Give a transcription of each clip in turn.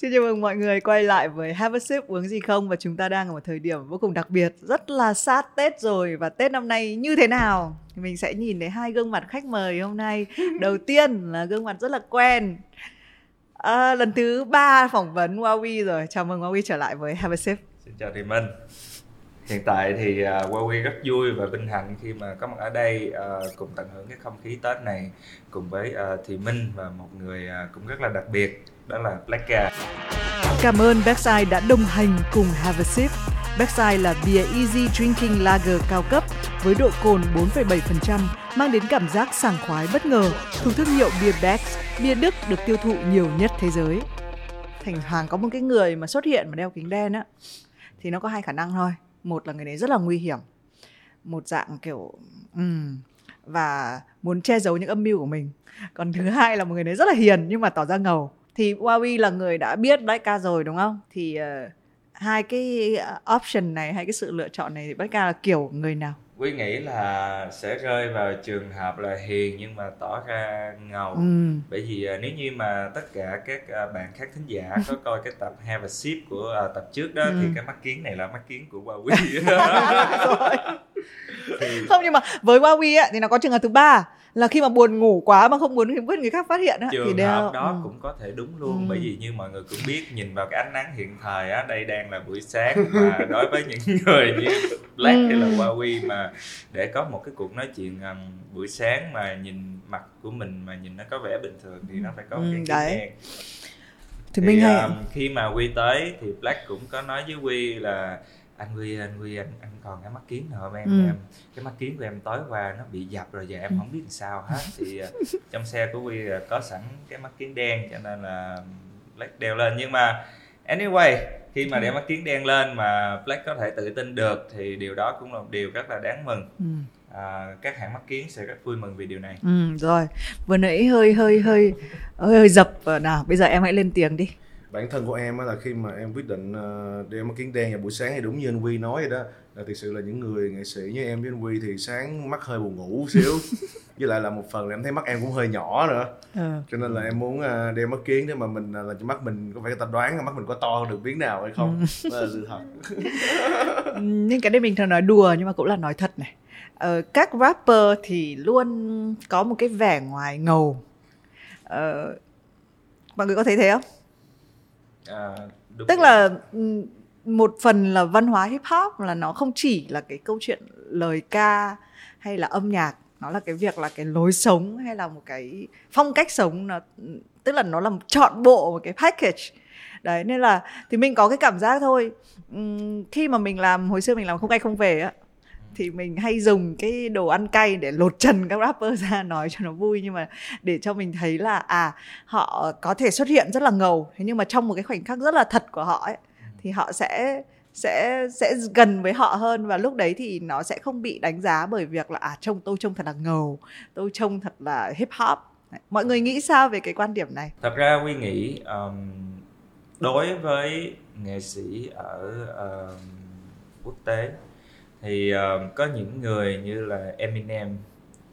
Xin chào mừng mọi người quay lại với Have a Sip uống gì không? Và chúng ta đang ở một thời điểm vô cùng đặc biệt rất là sát Tết rồi. Và Tết năm nay như thế nào? Thì mình sẽ nhìn thấy hai gương mặt khách mời hôm nay. Đầu tiên là gương mặt rất là quen. À, lần thứ ba phỏng vấn Huawei rồi. Chào mừng Huawei trở lại với Have a Sip. Xin chào Thị Minh. Hiện tại thì uh, Huawei rất vui và vinh hạnh khi mà có mặt ở đây uh, cùng tận hưởng cái không khí Tết này cùng với uh, Thị Minh và một người uh, cũng rất là đặc biệt đó là Blacka. Cảm ơn Backside đã đồng hành cùng Have a Sip. Backside là bia Easy Drinking Lager cao cấp với độ cồn 4,7%, mang đến cảm giác sảng khoái bất ngờ, thuộc thương hiệu Beer Becks, bia Đức được tiêu thụ nhiều nhất thế giới. Thỉnh thoảng có một cái người mà xuất hiện mà đeo kính đen á, thì nó có hai khả năng thôi. Một là người đấy rất là nguy hiểm, một dạng kiểu um, và muốn che giấu những âm mưu của mình. Còn thứ hai là một người đấy rất là hiền nhưng mà tỏ ra ngầu thì Huawei là người đã biết Blackca rồi đúng không? Thì uh, hai cái option này hai cái sự lựa chọn này thì Blackca là kiểu người nào? Quý nghĩ là sẽ rơi vào trường hợp là hiền nhưng mà tỏ ra ngầu. Ừ. bởi vì uh, nếu như mà tất cả các bạn khác thính giả có coi cái tập Have a Sip của uh, tập trước đó ừ. thì cái mắt kiến này là mắt kiến của Huawei. Thì... không nhưng mà với Huawei á, thì nó có trường hợp thứ ba là khi mà buồn ngủ quá mà không muốn biết người khác phát hiện á trường thì đeo hợp đó ừ. cũng có thể đúng luôn ừ. bởi vì như mọi người cũng biết nhìn vào cái ánh nắng hiện thời á đây đang là buổi sáng và đối với những người như Black ừ. hay là Huawei mà để có một cái cuộc nói chuyện um, buổi sáng mà nhìn mặt của mình mà nhìn nó có vẻ bình thường thì nó phải có một cái ừ, đấy. đen thì, thì mình hay... um, khi mà Quy tới thì Black cũng có nói với Quy là anh Huy anh Huy anh anh còn cái mắt kiến không em, ừ. em cái mắt kiến của em tối qua nó bị dập rồi giờ em ừ. không biết làm sao hết. Thì uh, trong xe của Huy có sẵn cái mắt kiến đen cho nên là Black đeo lên. Nhưng mà anyway khi mà đeo mắt kiến đen lên mà Black có thể tự tin được thì điều đó cũng là một điều rất là đáng mừng. Ừ. à, các hãng mắt kiến sẽ rất vui mừng vì điều này. Ừ, rồi. Vừa nãy hơi hơi hơi hơi, hơi dập. Nào bây giờ em hãy lên tiếng đi bản thân của em là khi mà em quyết định ờ, đeo mắt kiến đen vào buổi sáng thì đúng như anh Huy nói vậy đó là thực sự là những người nghệ sĩ như em với anh Huy thì sáng mắt hơi buồn ngủ xíu. Với lại là một phần là em thấy mắt em cũng hơi nhỏ nữa. Ừ. cho nên là em muốn ờ, đeo mắt kiến để mà mình là cho mắt mình có phải người ta đoán là mắt mình có to được biến nào hay không. Ừ. đó là sự thật. Nhưng cái đấy mình thường nói đùa nhưng mà cũng là nói thật này. Ờ, các rapper thì luôn có một cái vẻ ngoài ngầu. Ờ, mọi người có thấy thế không à, tức là ừ, một phần là văn hóa hip hop là nó không chỉ là cái câu chuyện lời ca hay là âm nhạc nó là cái việc là cái lối sống hay là một cái phong cách sống nó tức là nó là một trọn bộ một cái package. Đấy nên là thì mình có cái cảm giác thôi. Khi mà mình làm hồi xưa mình làm không cay không về á thì mình hay dùng cái đồ ăn cay để lột trần các rapper ra nói cho nó vui. Nhưng mà để cho mình thấy là à họ có thể xuất hiện rất là ngầu. Thế nhưng mà trong một cái khoảnh khắc rất là thật của họ ấy thì họ sẽ sẽ sẽ gần với họ hơn. Và lúc đấy thì nó sẽ không bị đánh giá bởi việc là à trông tôi trông thật là ngầu tôi trông thật là hip hop. Mọi người nghĩ sao về cái quan điểm này? Thật ra quy nghĩ um, đối với nghệ sĩ ở uh, quốc tế thì uh, có những người như là Eminem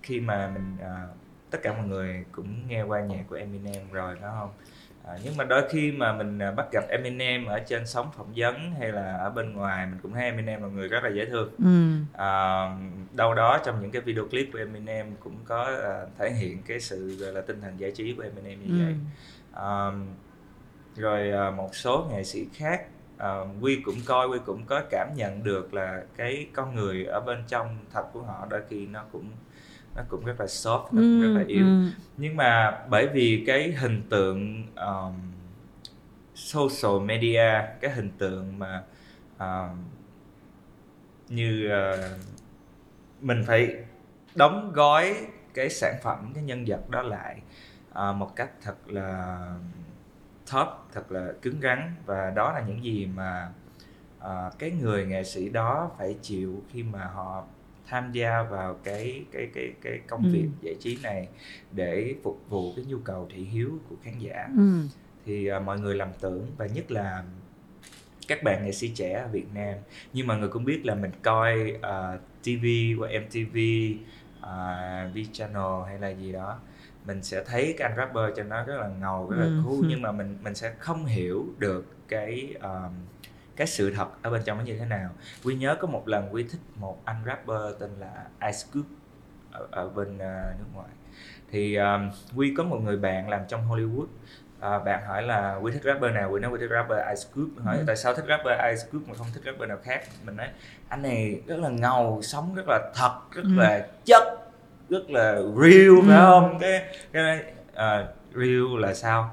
khi mà mình uh, tất cả mọi người cũng nghe qua nhạc của Eminem rồi đó không à, nhưng mà đôi khi mà mình uh, bắt gặp Eminem ở trên sóng phỏng vấn hay là ở bên ngoài mình cũng thấy Eminem là người rất là dễ thương ừ. à, đâu đó trong những cái video clip của Eminem cũng có uh, thể hiện cái sự gọi là tinh thần giải trí của Eminem như ừ. vậy à, rồi uh, một số nghệ sĩ khác uh, quy cũng coi quy cũng có cảm nhận được là cái con người ở bên trong thật của họ đôi khi nó cũng nó cũng rất là soft nó cũng rất là ừ, yếu ừ. nhưng mà bởi vì cái hình tượng um, social media cái hình tượng mà uh, như uh, mình phải đóng gói cái sản phẩm cái nhân vật đó lại uh, một cách thật là top thật là cứng rắn và đó là những gì mà uh, cái người nghệ sĩ đó phải chịu khi mà họ tham gia vào cái cái cái cái công ừ. việc giải trí này để phục vụ cái nhu cầu thị hiếu của khán giả ừ. thì uh, mọi người lầm tưởng và nhất là các bạn nghệ sĩ trẻ ở Việt Nam nhưng mà người cũng biết là mình coi uh, TV qua MTV, uh, V Channel hay là gì đó mình sẽ thấy cái anh rapper cho nó rất là ngầu rất là Ừ. cool nhưng mà mình mình sẽ không hiểu được cái um, cái sự thật ở bên trong nó như thế nào. Quy nhớ có một lần quy thích một anh rapper tên là Ice Cube ở, ở bên ờ, nước ngoài. Thì um, quy có một người bạn làm trong Hollywood. À, bạn hỏi là quy thích rapper nào? Quy nói quy thích rapper Ice Cube. Hỏi Ừ. tại sao thích rapper Ice Cube mà không thích rapper nào khác? Mình nói anh này rất là ngầu sống rất là thật rất Ừ. là chất rất là real phải Ừ. không cái cái uh, real là sao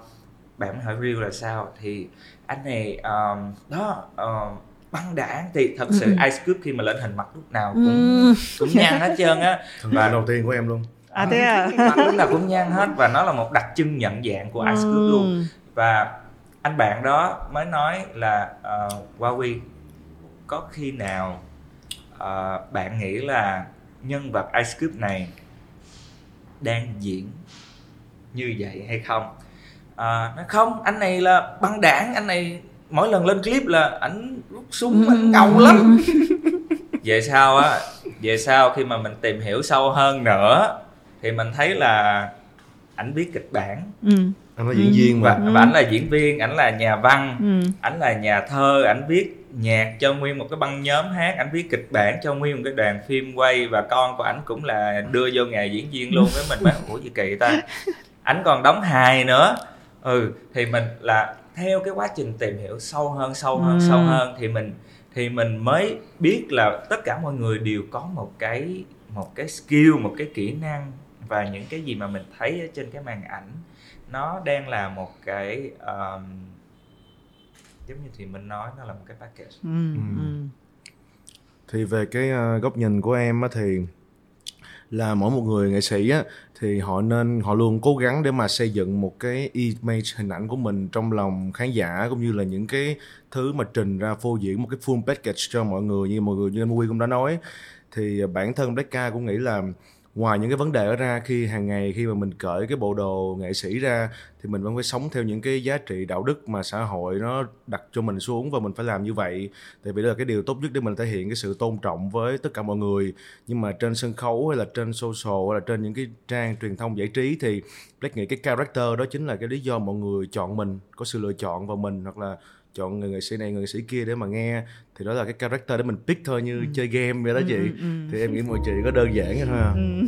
bạn hỏi real là sao thì anh này um, đó uh, băng đảng thì thật sự Ừ. Ice Cube khi mà lên hình mặt lúc nào cũng Ừ. cũng nhăn hết trơn á tượng đầu tiên của em luôn À thế à? mặt lúc nào cũng nhăn hết và nó là một đặc trưng nhận dạng của Ice Cube luôn và anh bạn đó mới nói là uh, Huawei có khi nào uh, bạn nghĩ là nhân vật Ice Cube này đang diễn như vậy hay không à, nó không anh này là băng đảng anh này mỗi lần lên clip là ảnh rút súng ảnh ngầu lắm về sau á về sau khi mà mình tìm hiểu sâu hơn nữa thì mình thấy là ảnh biết kịch bản Ừ. anh nói Ừ. diễn viên và, mà và ảnh là diễn viên ảnh là nhà văn Ừ. ảnh là nhà thơ ảnh viết nhạc cho nguyên một cái băng nhóm hát ảnh viết kịch bản cho nguyên một cái đoàn phim quay và con của ảnh cũng là đưa vô nghề diễn viên luôn với mình nói ủa gì kỳ ta? Ảnh còn đóng hài nữa. Ừ thì mình là theo cái quá trình tìm hiểu sâu hơn sâu hơn Ừ. sâu hơn thì mình thì mình mới biết là tất cả mọi người đều có một cái một cái skill một cái kỹ năng và những cái gì mà mình thấy ở trên cái màn ảnh nó đang là một cái um, giống như thì mình nói nó là một cái package Ừ. Ừ. Ừ. thì về cái ờ, góc nhìn của em á thì là mỗi một người nghệ sĩ á thì họ nên họ luôn cố gắng để mà xây dựng một cái image hình ảnh của mình trong lòng khán giả cũng như là những cái thứ mà trình ra phô diễn một cái full package cho mọi người như mọi người như anh Huy cũng đã nói thì bản thân Black Ca cũng nghĩ là ngoài những cái vấn đề đó ra, khi hàng ngày khi mà mình cởi cái bộ đồ nghệ sĩ ra, thì mình vẫn phải sống theo những cái giá trị đạo đức mà xã hội nó đặt cho mình xuống và mình phải làm như vậy. Tại vì đó là cái điều tốt nhất để mình thể hiện cái sự tôn trọng với tất cả mọi người. Nhưng mà trên sân khấu hay là trên social hay là trên những cái trang truyền thông giải trí thì Black nghĩ cái character đó chính là cái lý do mọi người chọn mình, có sự lựa chọn vào mình hoặc là chọn người nghệ sĩ này người nghệ sĩ kia để mà nghe thì đó là cái character để mình pick thôi như chơi game vậy đó chị Ừ, ừ, ừ. thì em nghĩ mọi chị có đơn giản thôi à. Ừ.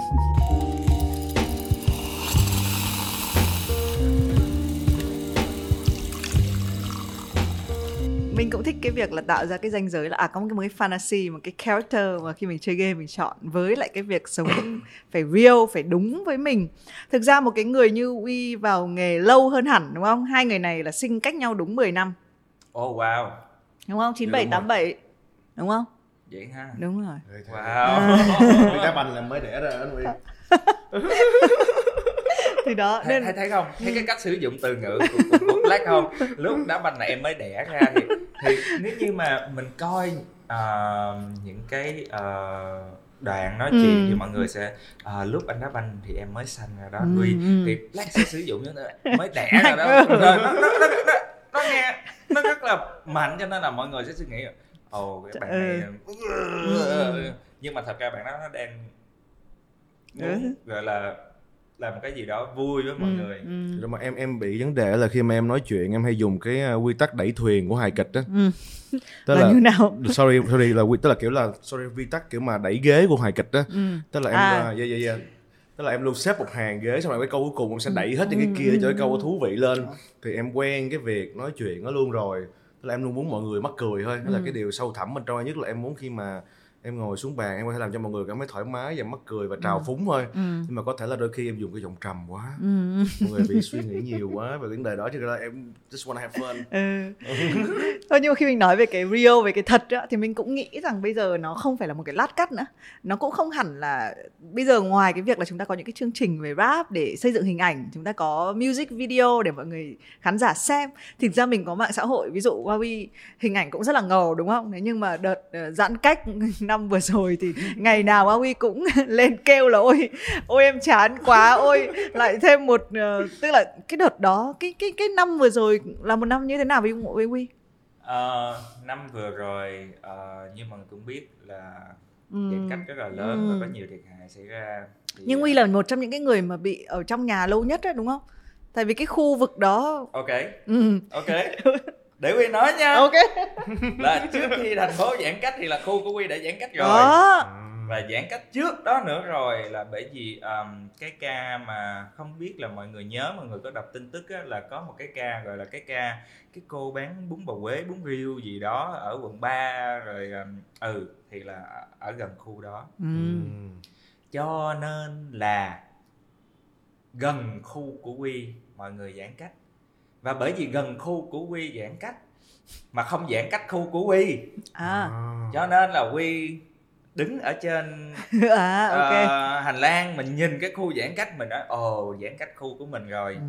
mình cũng thích cái việc là tạo ra cái ranh giới là à có một cái, cái fantasy một cái character mà khi mình chơi game mình chọn với lại cái việc sống phải real phải đúng với mình thực ra một cái người như uy vào nghề lâu hơn hẳn đúng không hai người này là sinh cách nhau đúng 10 năm oh wow. Đúng không? Chín bảy Đúng rồi. tám bảy. Đúng không? Vậy ha. Đúng rồi. Wow. Vì đá banh là mới đẻ ra anh Huy thì đó thấy, nên thấy thấy không? Thấy cái cách sử dụng từ ngữ của, của, của Black không? Lúc đá banh là em mới đẻ ra thì thì nếu như mà mình coi à, những cái à, đoạn nói Ừ. chuyện thì mọi người sẽ à, lúc anh đá banh thì em mới sanh ra đó. Ừ, Huy ừ. thì Black sẽ sử dụng như thế này, mới đẻ ra đó. Nó, nó, nó, nó, nó, nó nghe nó rất là mạnh cho nên là mọi người sẽ suy nghĩ ồ cái bạn này Ừ. nhưng mà thật ra bạn đó nó đang Ừ. muốn gọi là làm cái gì đó vui với mọi Ừ, người ừ. rồi mà em em bị vấn đề là khi mà em nói chuyện em hay dùng cái uh, quy tắc đẩy thuyền của hài kịch đó Ừ. tức là, là như nào sorry sorry là quy tức là kiểu là sorry quy tắc kiểu mà đẩy ghế của hài kịch đó ừ. tức là em à. yeah, yeah, yeah. Tức là em luôn xếp một hàng ghế xong rồi cái câu cuối cùng em sẽ đẩy hết những Ừ, cái kia ừ, cho cái câu ừ. nó thú vị lên. Thì em quen cái việc nói chuyện đó luôn rồi. Tức là em luôn muốn mọi người mắc cười thôi. Đó là Ừ. cái điều sâu thẳm bên trong nhất là em muốn khi mà em ngồi xuống bàn em có thể làm cho mọi người cảm thấy thoải mái và mắc cười và trào phúng thôi. Ừ. nhưng mà có thể là đôi khi em dùng cái giọng trầm quá. Ừ. mọi người bị suy nghĩ nhiều quá về vấn đề đó cho nên là em just wanna have fun. Ừ. thôi nhưng mà khi mình nói về cái real về cái thật á, thì mình cũng nghĩ rằng bây giờ nó không phải là một cái lát cắt nữa. Nó cũng không hẳn là bây giờ ngoài cái việc là chúng ta có những cái chương trình về rap để xây dựng hình ảnh chúng ta có music video để mọi người khán giả xem. Thì ra mình có mạng xã hội ví dụ Huawei hình ảnh cũng rất là ngầu đúng không? Thế nhưng mà đợt ờ, giãn cách năm vừa rồi thì ngày nào Huawei cũng lên kêu là ôi ôi em chán quá ôi lại thêm một ờ, tức là cái đợt đó cái cái cái năm vừa rồi là một năm như thế nào với với Huy Ờ, năm vừa rồi ờ, như mọi người cũng biết là Ừ. giãn cách rất là lớn Ừ. và có nhiều thiệt hại xảy ra Thì, nhưng Huy là một trong những cái người mà bị ở trong nhà lâu nhất đấy đúng không tại vì cái khu vực đó ok ừ. ok để quy nói nha. Ok. Là trước khi thành phố giãn cách thì là khu của quy đã giãn cách rồi. Đó. Và giãn cách trước đó nữa rồi là bởi vì um, cái ca mà không biết là mọi người nhớ mọi người có đọc tin tức á, là có một cái ca gọi là cái ca cái cô bán bún bò Quế bún riêu gì đó ở quận 3 rồi um, ừ thì là ở gần khu đó. Ừ. cho nên là gần khu của quy mọi người giãn cách và bởi vì gần khu của quy giãn cách mà không giãn cách khu của quy. À. Cho nên là quy đứng ở trên à ờ, hành lang mình nhìn cái khu giãn cách mình nói ồ giãn cách khu của mình rồi. Ừ.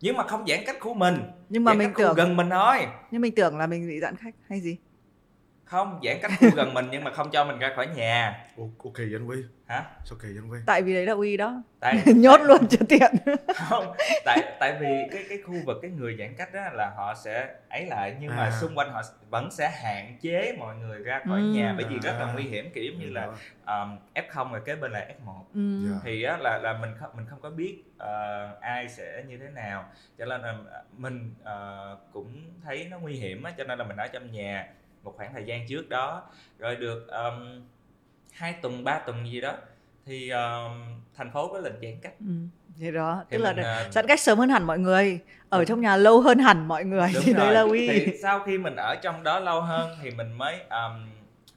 nhưng mà không giãn cách khu mình nhưng mà giãn mình cách tưởng gần mình thôi. Nhưng mình tưởng là mình bị giãn khách hay gì không giãn cách khu gần mình nhưng mà không cho mình ra khỏi nhà ok vậy anh Huy hả sao kỳ vậy anh Huy tại vì đấy là Huy đó tại nhốt luôn cho tiện không tại tại vì cái cái khu vực cái người giãn cách đó là họ sẽ ấy lại nhưng mà À. xung quanh họ vẫn sẽ hạn chế mọi người ra khỏi Ừ. nhà bởi vì rất là À. nguy hiểm kiểu như là um, F0 rồi kế bên là F1 ừ. Dạ. thì á, là là mình không mình không có biết ờ, ai sẽ như thế nào cho nên là mình ờ, cũng thấy nó nguy hiểm á cho nên là mình ở trong nhà một khoảng thời gian trước đó rồi được um, hai tuần ba tuần gì đó thì um, thành phố có lệnh giãn cách ừ. thì đó thì tức là mình, ờ, giãn cách sớm hơn hẳn mọi người ở trong nhà lâu hơn hẳn mọi người Đúng thì đấy rồi. là Huy thì sau khi mình ở trong đó lâu hơn thì mình mới um,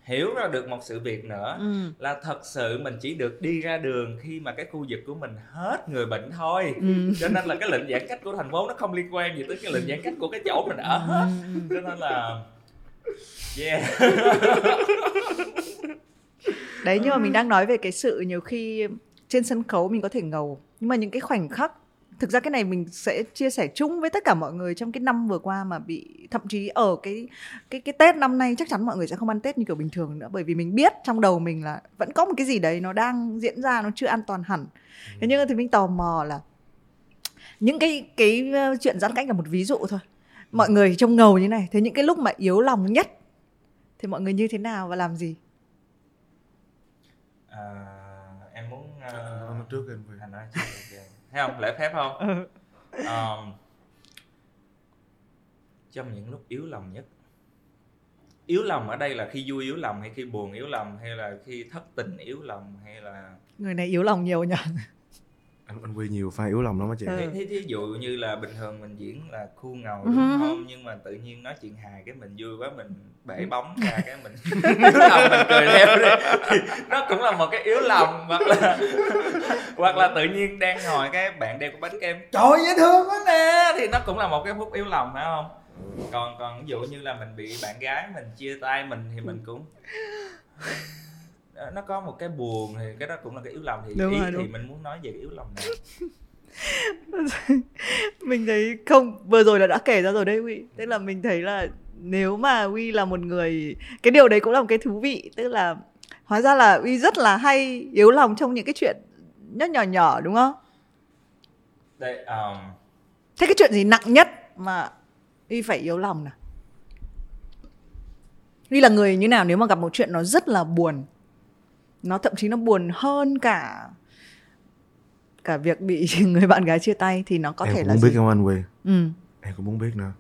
hiểu ra được một sự việc nữa ừ. là thật sự mình chỉ được đi ra đường khi mà cái khu vực của mình hết người bệnh thôi Ừ. cho nên là cái lệnh giãn cách của thành phố nó không liên quan gì tới cái lệnh giãn cách của cái chỗ mình ở hết Ừ. cho nên là yeah. Đấy nhưng mà mình đang nói về cái sự nhiều khi trên sân khấu mình có thể ngầu. Nhưng mà những cái khoảnh khắc thực ra cái này mình sẽ chia sẻ chung với tất cả mọi người trong cái năm vừa qua mà bị thậm chí ở cái cái cái Tết năm nay chắc chắn mọi người sẽ không ăn Tết như kiểu bình thường nữa bởi vì mình biết trong đầu mình là vẫn có một cái gì đấy nó đang diễn ra nó chưa an toàn hẳn. Thế nhưng mà thì mình tò mò là những cái cái ờ, chuyện giãn cách là một ví dụ thôi mọi người trông ngầu như này thế những cái lúc mà yếu lòng nhất thì mọi người như thế nào và làm gì? À, em muốn uh, nói trước Huy anh nói ok thấy không? Lễ phép không? Ừ. um, trong những lúc yếu lòng nhất yếu lòng ở đây là khi vui yếu lòng hay khi buồn yếu lòng hay là khi thất tình yếu lòng hay là người này yếu lòng nhiều nhỉ anh anh Huy nhiều pha yếu lòng lắm á chị. Ừ. thí, thí, dụ như là bình thường mình diễn là khu ngầu Ừ. đúng không? Nhưng mà tự nhiên nói chuyện hài cái mình vui quá mình bể bóng ra cái mình yếu lòng mình cười theo đi. Nó cũng là một cái yếu lòng hoặc là hoặc là tự nhiên đang ngồi cái bạn đeo cái bánh kem trời dễ thương quá nè! Thì nó cũng là một cái phút yếu lòng phải không? Còn còn ví dụ như là mình bị bạn gái mình chia tay mình thì mình cũng nó có một cái buồn thì cái đó cũng là cái yếu lòng. Thì Đúng ý rồi, thì đúng. mình muốn nói về cái yếu lòng này. Mình thấy không vừa rồi là đã kể ra rồi đấy Huy. Tức là mình thấy là nếu mà Huy là một người cái điều đấy cũng là một cái thú vị. Tức là hóa ra là Huy rất là hay yếu lòng trong những cái chuyện nhất nhỏ nhỏ đúng không? Đây um, thế cái chuyện gì nặng nhất mà Huy phải yếu lòng nào? Huy là người như nào nếu mà gặp một chuyện nó rất là buồn nó thậm chí nó buồn hơn cả cả việc bị người bạn gái chia tay thì nó có em thể cũng là muốn gì? biết không anh Huy ừ. em cũng muốn biết nữa.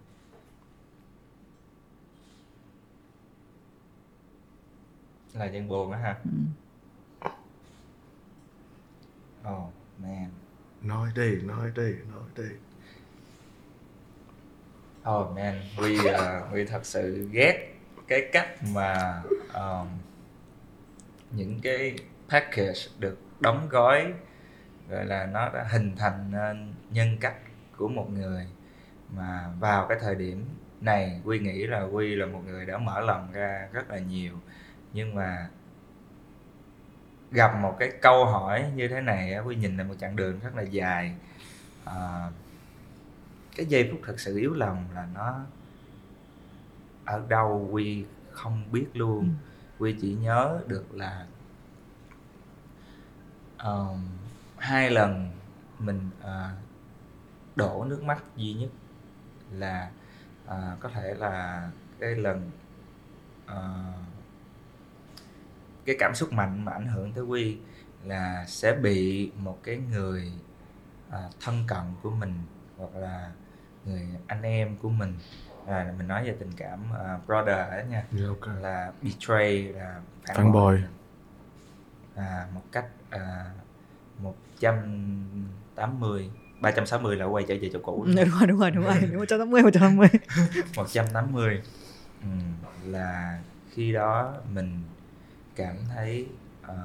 Là chuyện buồn á hả oh man. Nói đi nói đi nói đi. Oh man. Huy uh, huy thật sự ghét cái cách mà um, những cái package được đóng gói gọi là nó đã hình thành nên nhân cách của một người. Mà vào cái thời điểm này quy nghĩ là quy là một người đã mở lòng ra rất là nhiều. Nhưng mà gặp một cái câu hỏi như thế này quy nhìn là một chặng đường rất là dài. À, cái giây phút thật sự yếu lòng là nó ở đâu quy không biết luôn. Ừ quy chỉ nhớ được là um, hai lần mình uh, đổ nước mắt duy nhất là uh, có thể là cái lần uh, cái cảm xúc mạnh mà ảnh hưởng tới quy là sẽ bị một cái người uh, thân cận của mình hoặc là người anh em của mình à, mình nói về tình cảm uh, brother đó nha. Yeah, ok. là betray là phản, Phản bội. à, một cách à, 180 360 là quay trở về chỗ cũ. Ừ, đúng rồi đúng rồi đúng rồi. Đúng một trăm tám mươi một trăm tám mươi. 180 ừ, là khi đó mình cảm thấy ờ,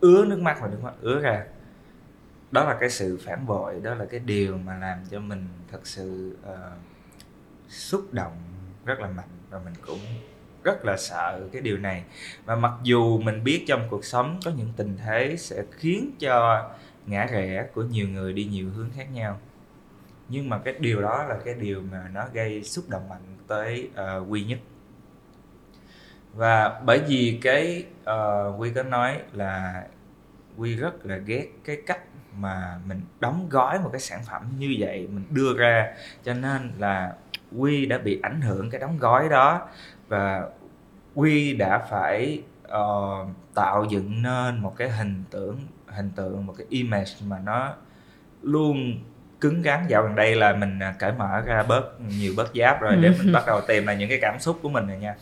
ứa nước mắt và nước mắt ứa ra đó là cái sự phản bội đó là cái điều mà làm cho mình thật sự uh, xúc động rất là mạnh và mình cũng rất là sợ cái điều này. Và mặc dù mình biết trong cuộc sống có những tình thế sẽ khiến cho ngã rẽ của nhiều người đi nhiều hướng khác nhau nhưng mà cái điều đó là cái điều mà nó gây xúc động mạnh tới uh, quy nhất. Và bởi vì cái uh, quy có nói là quy rất là ghét cái cách mà mình đóng gói một cái sản phẩm như vậy mình đưa ra cho nên là quy đã bị ảnh hưởng cái đóng gói đó. Và quy đã phải ờ, tạo dựng nên một cái hình tượng hình tượng một cái image mà nó luôn cứng rắn. Dạo gần đây là mình à, cởi mở ra bớt nhiều bớt giáp rồi để mình bắt đầu tìm là những cái cảm xúc của mình rồi nha.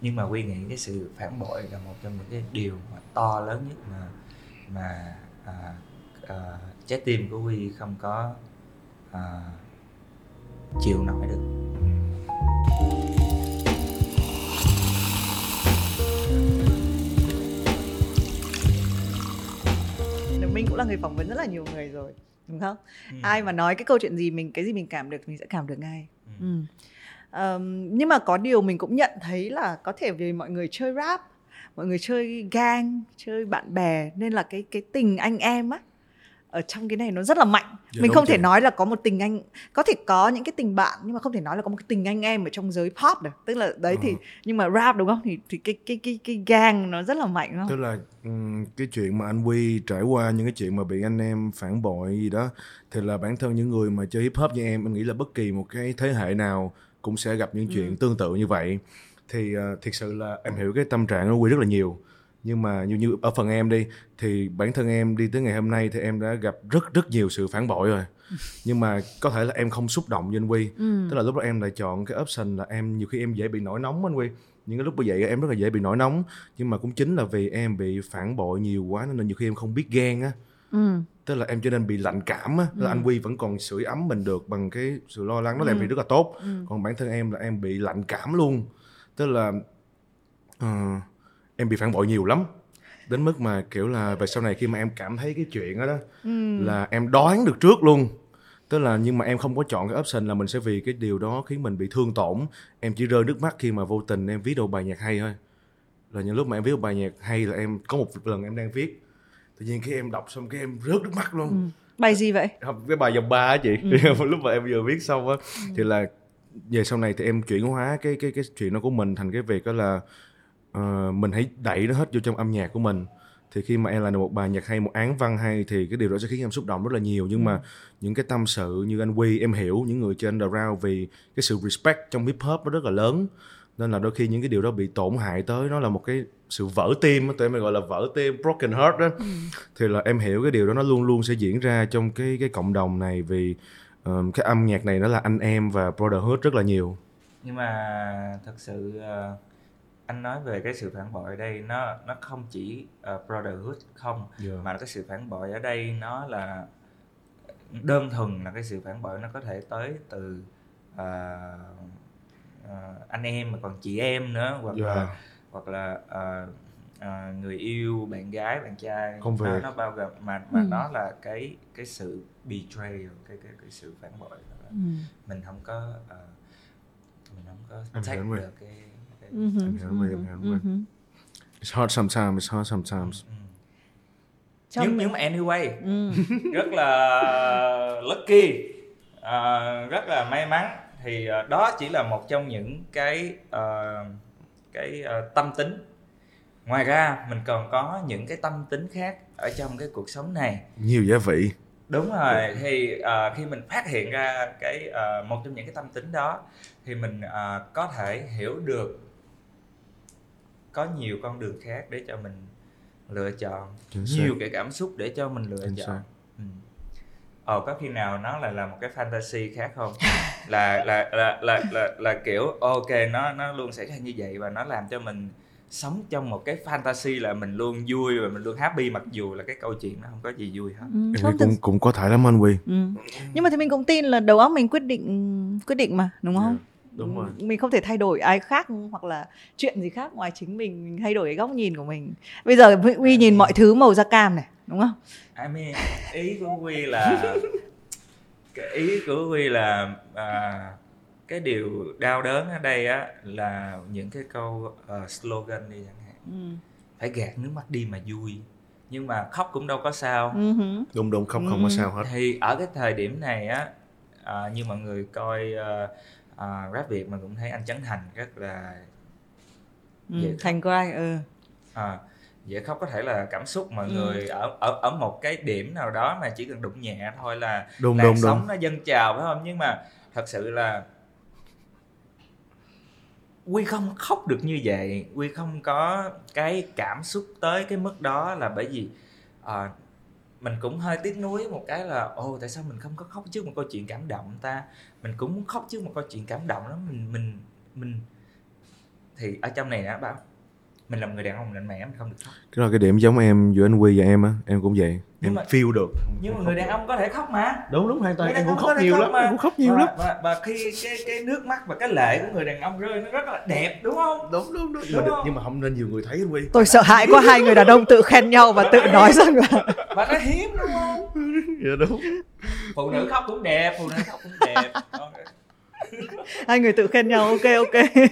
Nhưng mà quy nghĩ cái sự phản bội là một trong những cái điều mà to lớn nhất mà mà à, à, trái tim của quy không có à, chịu nổi được mình cũng là người phỏng vấn rất là nhiều người rồi đúng không Ừ. ai mà nói cái câu chuyện gì mình cái gì mình cảm được mình sẽ cảm được ngay Ừ. ừ. Ờm, nhưng mà có điều mình cũng nhận thấy là có thể vì mọi người chơi rap mọi người chơi gang chơi bạn bè nên là cái cái tình anh em á ở trong cái này nó rất là mạnh. Dạ, mình không thể chị. nói là có một tình anh có thể có những cái tình bạn nhưng mà không thể nói là có một cái tình anh em ở trong giới pop được. Tức là đấy thì Ờ. nhưng mà rap đúng không? Thì thì cái cái cái cái gang nó rất là mạnh đúng tức không là ừm, cái chuyện mà anh Quy trải qua những cái chuyện mà bị anh em phản bội gì đó thì là bản thân những người mà chơi hip hop như em em nghĩ là bất kỳ một cái thế hệ nào cũng sẽ gặp những chuyện tương tự như vậy thì uh, thiệt sự là em hiểu cái tâm trạng của Quy rất là nhiều. Nhưng mà như như ở phần em đi thì bản thân em đi tới ngày hôm nay thì em đã gặp rất rất nhiều sự phản bội rồi. Nhưng mà có thể là em không xúc động như anh Quy. Ừ. tức là lúc đó em lại chọn cái option là em nhiều khi em dễ bị nổi nóng anh Quy. Những cái lúc như vậy em rất là dễ bị nổi nóng. Nhưng mà cũng chính là vì em bị phản bội nhiều quá nên là nhiều khi em không biết ghen á. Ừ. tức là em cho nên bị lạnh cảm á. Là anh Quy vẫn còn sưởi ấm mình được bằng cái sự lo lắng đó là em bị rất là tốt. Còn bản thân em là em bị lạnh cảm luôn tức là ờ, em bị phản bội nhiều lắm. Đến mức mà kiểu là về sau này khi mà em cảm thấy cái chuyện đó đó là em đoán được trước luôn. Tức là nhưng mà em không có chọn cái option là mình sẽ vì cái điều đó khiến mình bị thương tổn. Em chỉ rơi nước mắt khi mà vô tình em viết đầu bài nhạc hay thôi. Là những lúc mà em viết một bài nhạc hay là em có một lần em đang viết tự nhiên khi em đọc xong cái em rớt nước mắt luôn. Bài gì vậy? Cái bài dòng ba á chị. Lúc mà em vừa viết xong á thì là về sau này thì em chuyển hóa cái cái cái chuyện đó của mình thành cái việc đó là ờ, mình hãy đẩy nó hết vô trong âm nhạc của mình. Thì khi mà em làm được một bài nhạc hay một án văn hay thì cái điều đó sẽ khiến em xúc động rất là nhiều. Nhưng mà những cái tâm sự như anh Quy em hiểu những người trên underground vì cái sự respect trong hip hop nó rất là lớn. Nên là đôi khi những cái điều đó bị tổn hại tới nó là một cái sự vỡ tim tụi em gọi là vỡ tim broken heart đó thì là em hiểu cái điều đó nó luôn luôn sẽ diễn ra trong cái cái cộng đồng này vì ờm, cái âm nhạc này nó là anh em và brotherhood rất là nhiều nhưng mà thật sự ờ, anh nói về cái sự phản bội ở đây nó nó không chỉ ờ, brotherhood không Yeah. mà cái sự phản bội ở đây nó là đơn thuần là cái sự phản bội nó có thể tới từ ờ, ờ, anh em mà còn chị em nữa hoặc Yeah. là hoặc là ờ, ờ, người yêu bạn gái bạn trai Công nó, việc. nó bao gồm mà mà Ừ. nó là cái cái sự betrayal cái cái cái sự phản bội ừ. mình không có ờ, mình không có Em take được cái, cái hử, Em hiểu hử, em hiểu hử. it's hard sometimes it's hard sometimes ừ. Trong nhưng mình- nhưng mà anyway Ừ. rất là lucky à, rất là may mắn thì à, đó chỉ là một trong những cái à, cái à, tâm tính ngoài ra mình còn có những cái tâm tính khác ở trong cái cuộc sống này. Nhiều gia vị. Đúng rồi thì à, khi mình phát hiện ra cái à, một trong những cái tâm tính đó thì mình à, có thể hiểu được có nhiều con đường khác để cho mình lựa chọn Chính nhiều cái cảm xúc để cho mình lựa Chính chọn. ừ. ờ có khi nào nó lại là một cái fantasy khác không? Là là là là là, là kiểu ok nó nó luôn xảy ra như vậy và nó làm cho mình sống trong một cái fantasy là mình luôn vui và mình luôn happy mặc dù là cái câu chuyện nó không có gì vui hết Ừ, không cũng cũng có thể lắm anh Huy Ừ. Nhưng mà thì mình cũng tin là đầu óc mình quyết định quyết định mà đúng không? Dạ, đúng rồi. Mình không thể thay đổi ai khác hoặc là chuyện gì khác ngoài chính mình, mình thay đổi cái góc nhìn của mình. Bây giờ Huy nhìn mọi thứ màu da cam này, đúng không? I mean, ý của Huy là cái ý của Huy là à, cái điều đau đớn ở đây á là những cái câu ờ, slogan đi chẳng hạn Ừ. phải gạt nước mắt đi mà vui nhưng mà khóc cũng đâu có sao Ừ hứ. đúng đúng không không có Ừ. sao hết thì ở cái thời điểm này á à, như mọi người coi ờ, à, rap Việt mà cũng thấy anh Trấn Thành rất là Ừ, Vậy Thành quay ừ. à, dễ khóc có thể là cảm xúc mọi Ừ. người ở ở ở một cái điểm nào đó mà chỉ cần đụng nhẹ thôi là đúng làn đúng sóng đúng nó dâng trào phải không nhưng mà thật sự là quy không khóc được như vậy quy không có cái cảm xúc tới cái mức đó là bởi vì à, mình cũng hơi tiếc nuối một cái là ồ tại sao mình không có khóc trước một câu chuyện cảm động ta? Mình cũng muốn khóc trước một câu chuyện cảm động đó mình mình mình thì ở trong này á bảo mình là một người đàn ông mạnh mẽ mình không được khóc. Cái là cái điểm giống em giữa anh Huy và em á em cũng vậy. Nhưng em mà- feel được. Nhưng mà người đàn ông có thể khóc mà. Đúng đúng hoàn toàn. Em cũng khóc nhiều lắm em cũng khóc nhiều lắm. và, và khi cái cái nước mắt và cái lệ của người đàn ông rơi nó rất là đẹp đúng không? Đúng đúng đúng. Đúng nhưng mà, không? nhưng mà không nên nhiều người thấy anh Huy Tôi sợ hãi quá hai người đàn ông tự khen nhau và tự nói rằng là và nó hiếm đúng không? Dạ đúng. Phụ nữ khóc cũng đẹp phụ nữ khóc cũng đẹp. Hai người tự khen nhau ok ok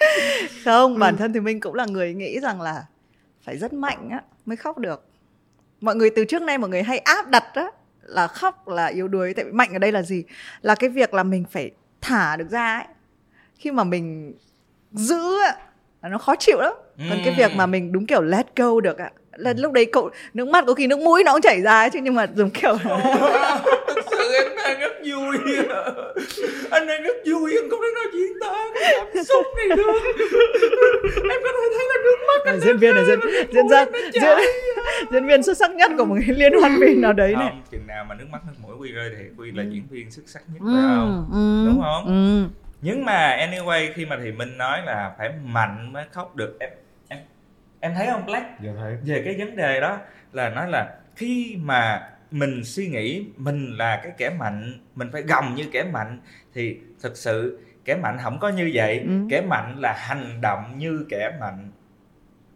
không bản thân thì mình cũng là người nghĩ rằng là phải rất mạnh á mới khóc được. Mọi người từ trước nay mọi người hay áp đặt á là khóc là yếu đuối tại vì mạnh ở đây là gì? Là cái việc là mình phải thả được ra ấy. Khi mà mình giữ á là nó khó chịu lắm. Còn cái việc mà mình đúng kiểu let go được ạ là lúc đấy cậu nước mắt có khi nước mũi nó cũng chảy ra ấy chứ nhưng mà dùng kiểu em đang rất vui. Anh đang rất vui anh không thể nào diễn tả cái cảm xúc này được em có thể thấy là nước mắt Là diễn viên này diễn diễn ra diễn, diễn viên xuất sắc nhất của một cái liên hoan phim nào đấy này. Không chừng nào mà nước mắt nước mũi quy rơi thì quy là diễn viên xuất sắc nhất Ừ, phải không? ừ, Đúng không? ừ. nhưng mà anyway khi mà thì minh nói là phải mạnh mới khóc được em em em thấy không black dạ thấy. về cái vấn đề đó là nói là khi mà mình suy nghĩ mình là cái kẻ mạnh mình phải gồng như kẻ mạnh thì thực sự kẻ mạnh không có như vậy Ừ. kẻ mạnh là hành động như kẻ mạnh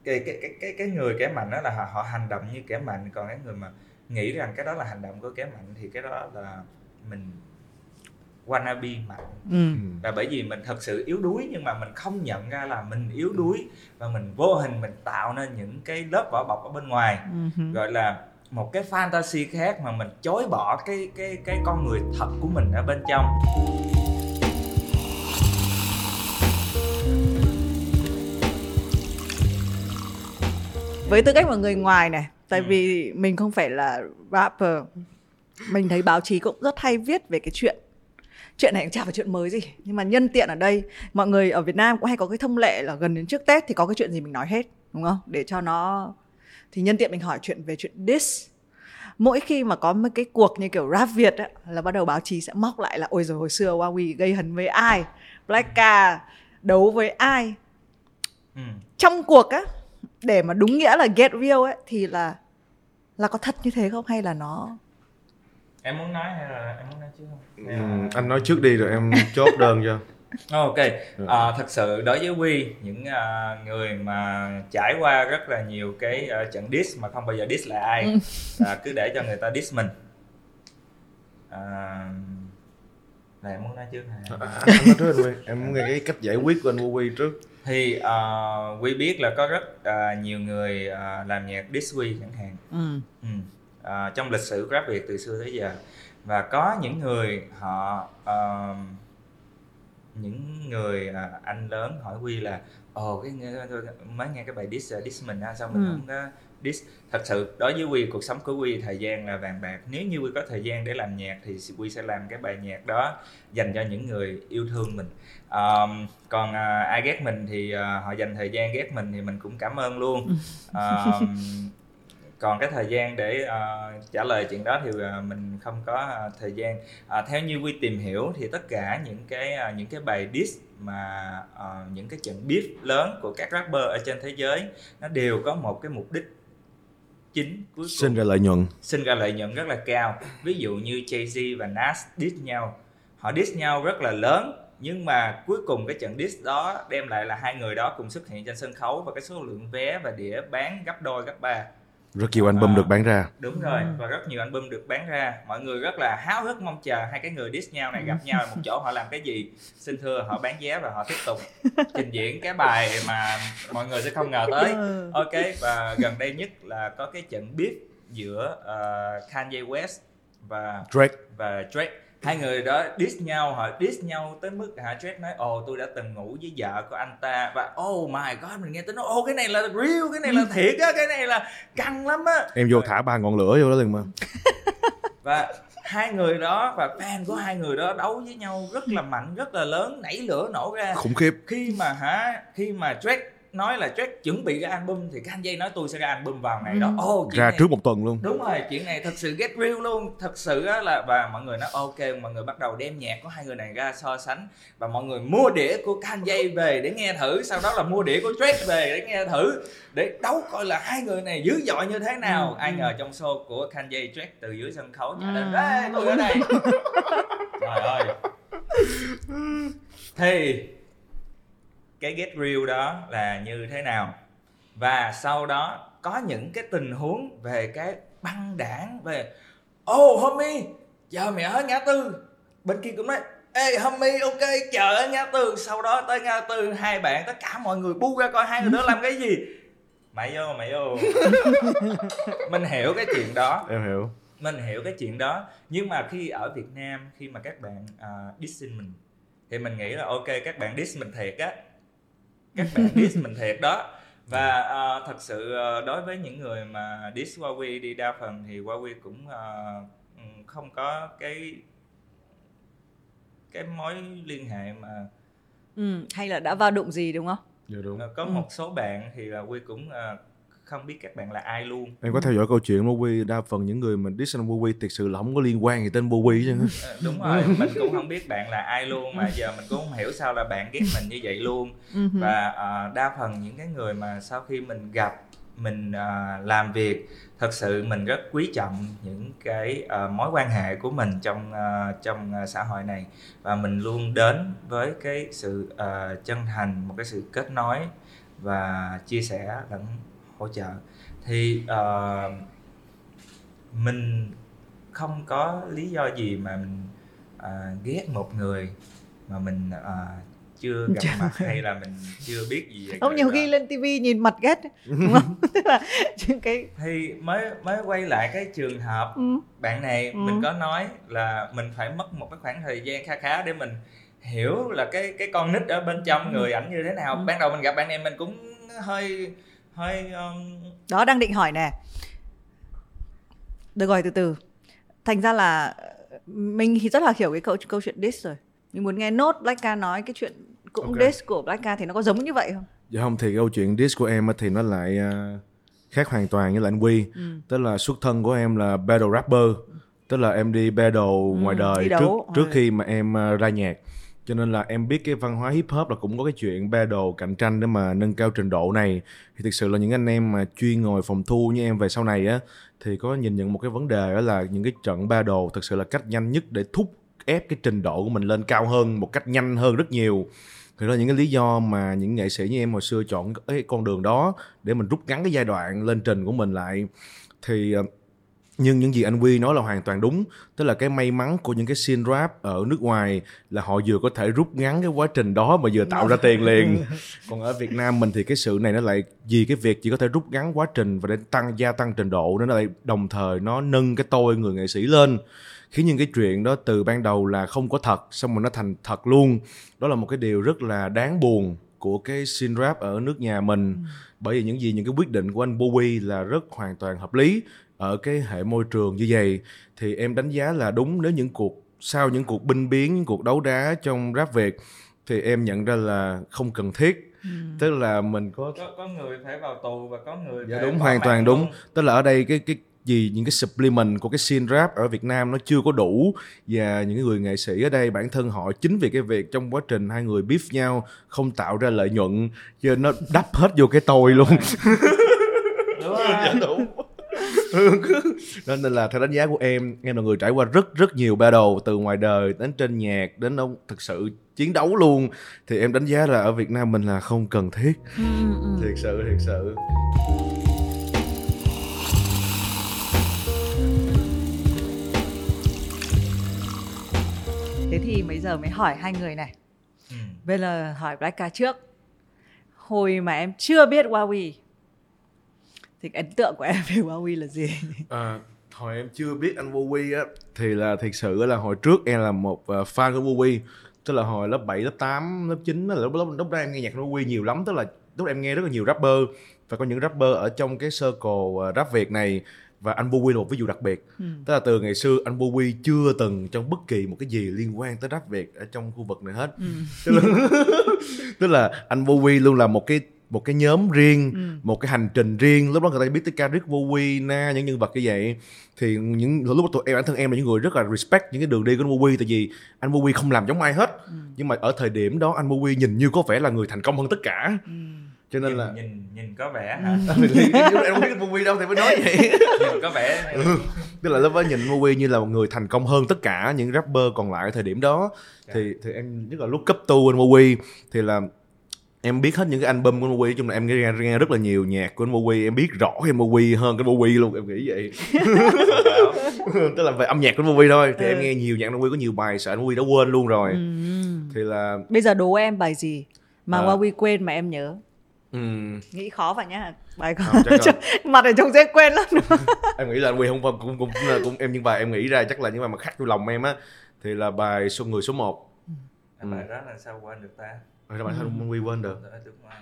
cái cái cái cái, cái người kẻ mạnh đó là họ, họ hành động như kẻ mạnh còn cái người mà nghĩ rằng cái đó là hành động của kẻ mạnh thì cái đó là mình wannabe mạnh Ừ. là bởi vì mình thật sự yếu đuối nhưng mà mình không nhận ra là mình yếu đuối và mình vô hình mình tạo nên những cái lớp vỏ bọc ở bên ngoài Ừ. gọi là một cái fantasy khác mà mình chối bỏ cái cái cái con người thật của mình ở bên trong với tư cách một người ngoài này tại Ừ. vì mình không phải là rapper mình thấy báo chí cũng rất hay viết về cái chuyện chuyện này cũng chả phải chuyện mới gì nhưng mà nhân tiện ở đây mọi người ở Việt Nam cũng hay có cái thông lệ là gần đến trước Tết thì có cái chuyện gì mình nói hết đúng không để cho nó thì nhân tiện mình hỏi chuyện về chuyện diss mỗi khi mà có một cái cuộc như kiểu rap Việt á, là bắt đầu báo chí sẽ móc lại là ôi rồi hồi xưa Huawei gây hấn với ai? Blackka đấu với ai? Ừ. trong cuộc á để mà đúng nghĩa là get real ấy thì là là có thật như thế không hay là nó em muốn nói hay là em muốn nói trước không? Hay ừ, là- anh nói trước đi rồi em chốt đơn cho ok. À, thật sự đối với Quy những à, người mà trải qua rất là nhiều cái à, trận diss mà không bao giờ diss lại ai à, cứ để cho người ta diss mình. À, này em muốn nói trước hả? À, anh, anh nói trước anh Huy em muốn nghe cái cách giải quyết của anh Huy trước. Thì uh, quy biết là có rất à, nhiều người à, làm nhạc diss quy chẳng hạn. Ừ. ừ. à, trong lịch sử rap việt từ xưa tới giờ. Và có những người họ ờ, những người à, anh lớn hỏi quy là ồ cái nghe, tôi mới nghe cái bài diss uh, diss mình á sao mình Ừ. không có diss? Thật sự đối với quy cuộc sống của quy thời gian là vàng bạc. Nếu như quy có thời gian để làm nhạc thì quy sẽ làm cái bài nhạc đó dành cho những người yêu thương mình. Um, còn uh, ai ghét mình thì uh, họ dành thời gian ghét mình thì mình cũng cảm ơn luôn. Um, còn cái thời gian để uh, trả lời chuyện đó thì uh, mình không có uh, thời gian. Uh, theo như quy tìm hiểu thì tất cả những cái uh, những cái bài diss mà uh, những cái trận beef lớn của các rapper ở trên thế giới nó đều có một cái mục đích chính cuối cùng. Sinh ra lợi nhuận. Sinh ra lợi nhuận rất là cao. Ví dụ như Jay-Z và Nas diss nhau. Họ diss nhau rất là lớn nhưng mà cuối cùng cái trận diss đó đem lại là hai người đó cùng xuất hiện trên sân khấu và cái số lượng vé và đĩa bán gấp đôi gấp ba rất nhiều album À. được bán ra. đúng rồi và rất nhiều album được bán ra. Mọi người rất là háo hức mong chờ hai cái người diss nhau này gặp nhau ở một chỗ họ làm cái gì. Xin thưa họ bán vé và họ tiếp tục trình diễn cái bài mà mọi người sẽ không ngờ tới. Ừ. ok và gần đây nhất là có cái trận beef giữa uh, Kanye West và Drake. và Drake hai người đó diss nhau họ diss nhau tới mức hả Drake nói ồ tôi đã từng ngủ với vợ của anh ta và oh my god mình nghe tới nó ô cái này là real cái này là thiệt á cái này là căng lắm á. Em vô thả ba ngọn lửa vô đó liền mà. Và hai người đó và fan của hai người đó đấu với nhau rất là mạnh rất là lớn nảy lửa nổ ra. Khủng khiếp. Khi mà hả khi mà Drake nói là Drake chuẩn bị ra album thì Kanye nói tôi sẽ ra album vào ngày đó. Ô chuyện ra này- trước một tuần luôn. Đúng rồi chuyện này thật sự get real luôn. Thật sự á là và mọi người nói ok mọi người bắt đầu đem nhạc của hai người này ra so sánh. Và mọi người mua đĩa của Kanye về để nghe thử. Sau đó là mua đĩa của Drake về để nghe thử. Để đấu coi là hai người này dữ dội như thế nào. Ừ, ai ừ. ngờ trong show của Kanye Drake từ dưới sân khấu nhảy Ừ. lên ê tôi ở đây. Trời ơi. Thì cái get real đó là như thế nào. Và sau đó có những cái tình huống về cái băng đảng về ô oh, homie chờ mẹ ở ngã tư. Bên kia cũng nói ê homie ok chờ ở ngã tư. Sau đó tới ngã tư hai bạn tất cả mọi người bu ra coi hai người đó làm cái gì. Mày vô mày vô. Mình hiểu cái chuyện đó. Em hiểu. Mình hiểu cái chuyện đó. Nhưng mà khi ở Việt Nam khi mà các bạn uh, dissing mình thì mình nghĩ là ok các bạn diss mình thiệt á các bạn diss mình thiệt đó. Và ờ, thật sự ờ, đối với những người mà diss Huawei đi đa phần thì Huawei cũng ừm, không có cái cái mối liên hệ mà Ừ, hay là đã vào đụng gì đúng không? dạ đúng. Có một số bạn thì là Huy cũng ờ, không biết các bạn là ai luôn. Em có theo dõi câu chuyện Bowie đa phần những người mình diss anh Bowie thực sự là không có liên quan gì tên Bowie chứ. Ờ, đúng rồi mình cũng không biết bạn là ai luôn mà giờ mình cũng không hiểu sao là bạn ghét mình như vậy luôn. Ừ và ờ, đa phần những cái người mà sau khi mình gặp mình ờ, làm việc thật sự mình rất quý trọng những cái ờ, mối quan hệ của mình trong ờ, trong ờ, xã hội này. Và mình luôn đến với cái sự ờ, chân thành một cái sự kết nối và chia sẻ lẫn hỗ trợ thì ờ, mình không có lý do gì mà mình à, ghét một người mà mình à, chưa gặp mặt hay là mình chưa biết gì về Không người nhiều khi lên tivi nhìn mặt ghét đúng không? Tức là những cái thì mới mới quay lại cái trường hợp ừ. bạn này Ừ. mình có nói là mình phải mất một cái khoảng thời gian khá khá để mình hiểu là cái cái con nít ở bên trong người ảnh như thế nào Ừ. ban đầu mình gặp bạn này mình cũng hơi hơi um, đó đang định hỏi nè được rồi từ từ thành ra là ờ, mình thì rất là hiểu cái câu câu chuyện diss rồi mình muốn nghe nốt Blackka nói cái chuyện cũng Ok. diss của Blackka thì nó có giống như vậy không dạ không thì câu chuyện diss của em á thì nó lại à, khác hoàn toàn với lại anh Quy ừ. tức là xuất thân của em là battle rapper tức là em đi battle ngoài đời Ừ, trước đấu. trước Ừ. khi mà em ra nhạc cho nên là em biết cái văn hóa hip hop là cũng có cái chuyện battle cạnh tranh để mà nâng cao trình độ này. Thì thực sự là những anh em mà chuyên ngồi phòng thu như em về sau này á, thì có nhìn nhận một cái vấn đề đó là những cái trận battle thực sự là cách nhanh nhất để thúc ép cái trình độ của mình lên cao hơn một cách nhanh hơn rất nhiều. Thì đó là những cái lý do mà những nghệ sĩ như em hồi xưa chọn cái con đường đó để mình rút ngắn cái giai đoạn lên trình của mình lại. Thì ờ, nhưng những gì anh Quy nói là hoàn toàn đúng. Tức là cái may mắn của những cái scene rap ở nước ngoài là họ vừa có thể rút ngắn cái quá trình đó mà vừa tạo ra tiền liền. Còn ở Việt Nam mình thì cái sự này nó lại vì cái việc chỉ có thể rút ngắn quá trình và để tăng gia tăng trình độ nó lại đồng thời nó nâng cái tôi người nghệ sĩ lên khiến những cái chuyện đó từ ban đầu là không có thật xong rồi nó thành thật luôn. Đó là một cái điều rất là đáng buồn của cái scene rap ở nước nhà mình. Bởi vì những gì những cái quyết định của anh Bowie là rất hoàn toàn hợp lý ở cái hệ môi trường như vậy thì em đánh giá là đúng nếu những cuộc sau những cuộc binh biến những cuộc đấu đá trong rap Việt thì em nhận ra là không cần thiết. Tức là mình có có có người phải vào tù và có người dạ phải đúng hoàn toàn đúng. Luôn. tức là ở đây cái cái gì những cái supplement của cái scene rap ở Việt Nam nó chưa có đủ. Và những người nghệ sĩ ở đây bản thân họ chính vì cái việc trong quá trình hai người beef nhau không tạo ra lợi nhuận cho nó đắp hết vô cái tôi luôn. Đúng rồi. Dạ, đúng nên là theo đánh giá của em em là người trải qua rất rất nhiều battle từ ngoài đời đến trên nhạc đến ông thực sự chiến đấu luôn. Thì em đánh giá là ở Việt Nam mình là không cần thiết. Ừ, ừ. thiệt sự thiệt sự. Thế thì bây giờ mới hỏi hai người này. Ừ. bây giờ hỏi Blackka trước. Hồi mà em chưa biết Huawei thì ấn tượng của em về Huawei là gì? À, hồi em chưa biết anh Bowie á thì là thiệt sự là hồi trước em là một uh, fan của Bowie tức là hồi lớp 7, lớp 8, lớp 9 là lúc, lúc, lúc đó em nghe nhạc Bowie nhiều lắm. Tức là lúc em nghe rất là nhiều rapper và có những rapper ở trong cái circle uh, rap Việt này và anh Bowie là một ví dụ đặc biệt. Tức là từ ngày xưa anh Bowie chưa từng trong bất kỳ một cái gì liên quan tới rap Việt ở trong khu vực này hết. Tức, là, tức là anh Bowie luôn là một cái một cái nhóm riêng một cái hành trình riêng. Lúc đó người ta biết tới Kendrick Bowie na những nhân vật như vậy. Thì những lúc đó tụi em bản thân em là những người rất là respect những cái đường đi của anh Bowie tại vì anh Bowie không làm giống ai hết. Nhưng mà ở thời điểm đó anh Bowie nhìn như có vẻ là người thành công hơn tất cả. Cho nên nhìn, là nhìn nhìn có vẻ hả? Thì em không biết Bowie đâu thì mới nói vậy. Nhìn có vẻ tức là lúc đó nhìn Bowie như là một người thành công hơn tất cả những rapper còn lại ở thời điểm đó. Thì thì em rất là lúc cấp tu anh Bowie thì là em biết hết những cái album của nói chung là em nghe, nghe rất là nhiều nhạc của Bowie em biết rõ cái anh Bowie hơn cái Bowie luôn em nghĩ vậy. Tức là về âm nhạc của Bowie thôi thì em nghe nhiều nhạc Bowie có nhiều bài sợ anh Bowie đã quên luôn rồi. Thì là bây giờ đố em bài gì mà À. Huawei quên mà em nhớ? Ừm, nghĩ khó vào nhá bài là- mặt ở trong dễ quên lắm. Em nghĩ là anh Huy không cũng cũng cũng, là cũng em những bài em nghĩ ra chắc là những bài mà khắc vô lòng em á thì là bài số người số 1 À, bài đó là sao quên được ta rồi là thôi anh Huy quên được. Đúng rồi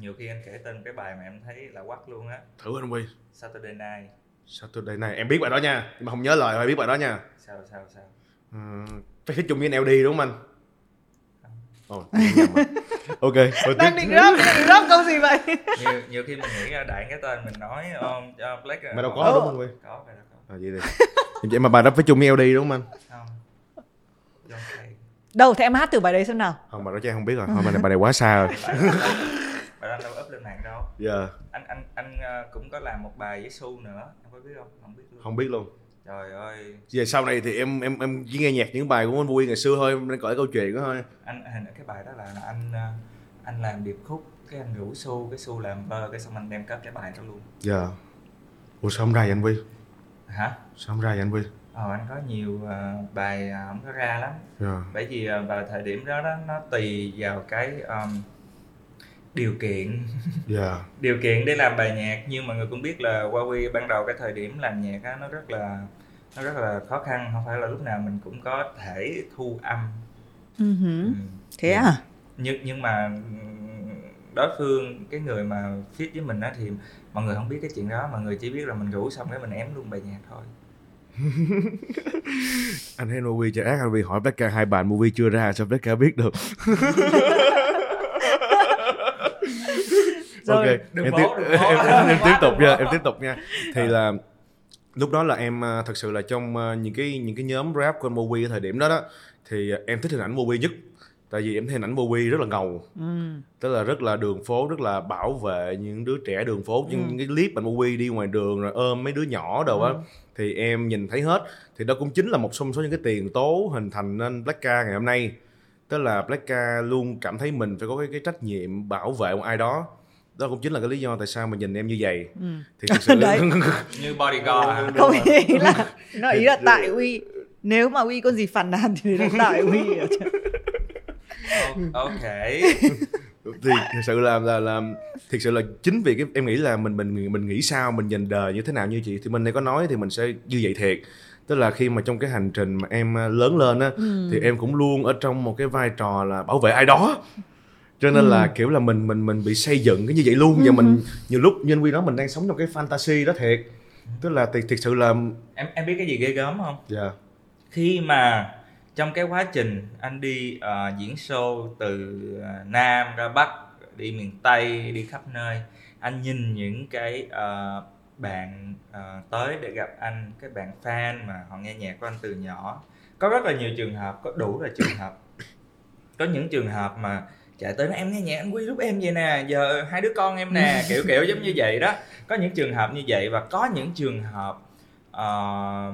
nhiều khi anh kể tên cái bài mà em thấy là quắc luôn á. Thử anh Huy. Saturday Night. Saturday này em biết bài đó nha nhưng mà không nhớ lời phải biết bài đó nha. Sao sao sao? Ừ, phải thích chung với anh LD đúng không anh? Rồi. ok đang định rap định rap câu gì vậy? Nhiều nhiều khi mình nghĩ ra đại cái tên mình nói um, uh, Black mà đâu uh, có đúng không Huy? Có bài đó có. À, vậy đi em mà bài đó phải chung với LD đúng không anh? Không đâu thì em hát thử bài đấy xem nào. Không bài đó chắc em không biết rồi. Thôi bài này, bài này quá xa rồi. Bài đó đâu up lên mạng đâu. Giờ anh anh anh uh, cũng có làm một bài với Su nữa. Em có biết không? Không biết luôn. Không biết luôn. Trời ơi. Về sau này thì em em em chỉ nghe nhạc những bài của anh Vui ngày xưa thôi em đang kể câu chuyện đó thôi. Anh hình cái bài đó là, là anh uh, anh làm điệp khúc cái anh rủ Su cái Su làm vơ cái xong anh đem cất cái bài đó luôn. Giờ ủa sao không ra vậy anh Vi hả? Sao không ra vậy anh Vi ờ anh có nhiều uh, bài uh, không có ra lắm. Giờ bởi vì uh, vào thời điểm đó, đó nó tùy vào cái um, điều kiện. Giờ điều kiện để làm bài nhạc nhưng mà người cũng biết là Huawei ban đầu cái thời điểm làm nhạc á, nó rất là nó rất là khó khăn. Không phải là lúc nào mình cũng có thể thu âm. Ừ hử. ừ. thế à? Nhưng nhưng mà ừm, đối phương cái người mà fit với mình á thì mọi người không biết cái chuyện đó mọi người chỉ biết là mình rủ xong cái mình ém luôn bài nhạc thôi anh thấy movie cho ác anh Vi hỏi Becca hai bài movie chưa ra sao Becca biết được. Rồi, ok đừng em, bố, tiếp, đừng em, em, em tiếp tục nha em tiếp tục nha. Thì là lúc đó là em à, thật sự là trong à, những cái những cái nhóm rap của ở thời điểm đó đó thì à, em thích hình ảnh Bowie nhất. Tại vì em thấy hình ảnh Bowie rất là ngầu. Ừ. tức là rất là đường phố rất là bảo vệ những đứa trẻ đường phố. Những, những cái clip anh Bowie đi ngoài đường rồi ôm mấy đứa nhỏ đồ á thì em nhìn thấy hết. Thì đó cũng chính là một trong số những cái tiền tố hình thành nên Blackka ngày hôm nay. Tức là Blackka luôn cảm thấy mình phải có cái, cái trách nhiệm bảo vệ một ai đó. Đó cũng chính là cái lý do tại sao mà nhìn em như vậy. Thì thực sự như bodyguard không ý là nó ý là tại uy nếu mà uy có gì phản nàn thì là tại uy ok thì thực sự là là là thực sự là chính vì cái em nghĩ là mình mình mình nghĩ sao mình nhìn đời như thế nào như chị thì mình này có nói thì mình sẽ như vậy thiệt. Tức là khi mà trong cái hành trình mà em à, lớn lên á thì em cũng luôn ở trong một cái vai trò là bảo vệ ai đó. Cho nên Ừ. là kiểu là mình mình mình bị xây dựng cái như vậy luôn. Và Ừ. mình nhiều lúc nhân viên đó mình đang sống trong cái fantasy đó thiệt. Tức là thiệt thiệt sự là em em biết cái gì ghê gớm không? Dạ. Khi mà trong cái quá trình anh đi ờ, diễn show từ ờ, nam ra bắc đi miền tây đi khắp nơi anh nhìn những cái ờ, bạn ờ, tới để gặp anh cái bạn fan mà họ nghe nhạc của anh từ nhỏ có rất là nhiều trường hợp có đủ là trường hợp. Có những trường hợp mà chạy tới nói em nghe nhạc anh quy lúc em vậy nè giờ hai đứa con em nè kiểu kiểu giống như vậy đó. Có những trường hợp như vậy và có những trường hợp ờ,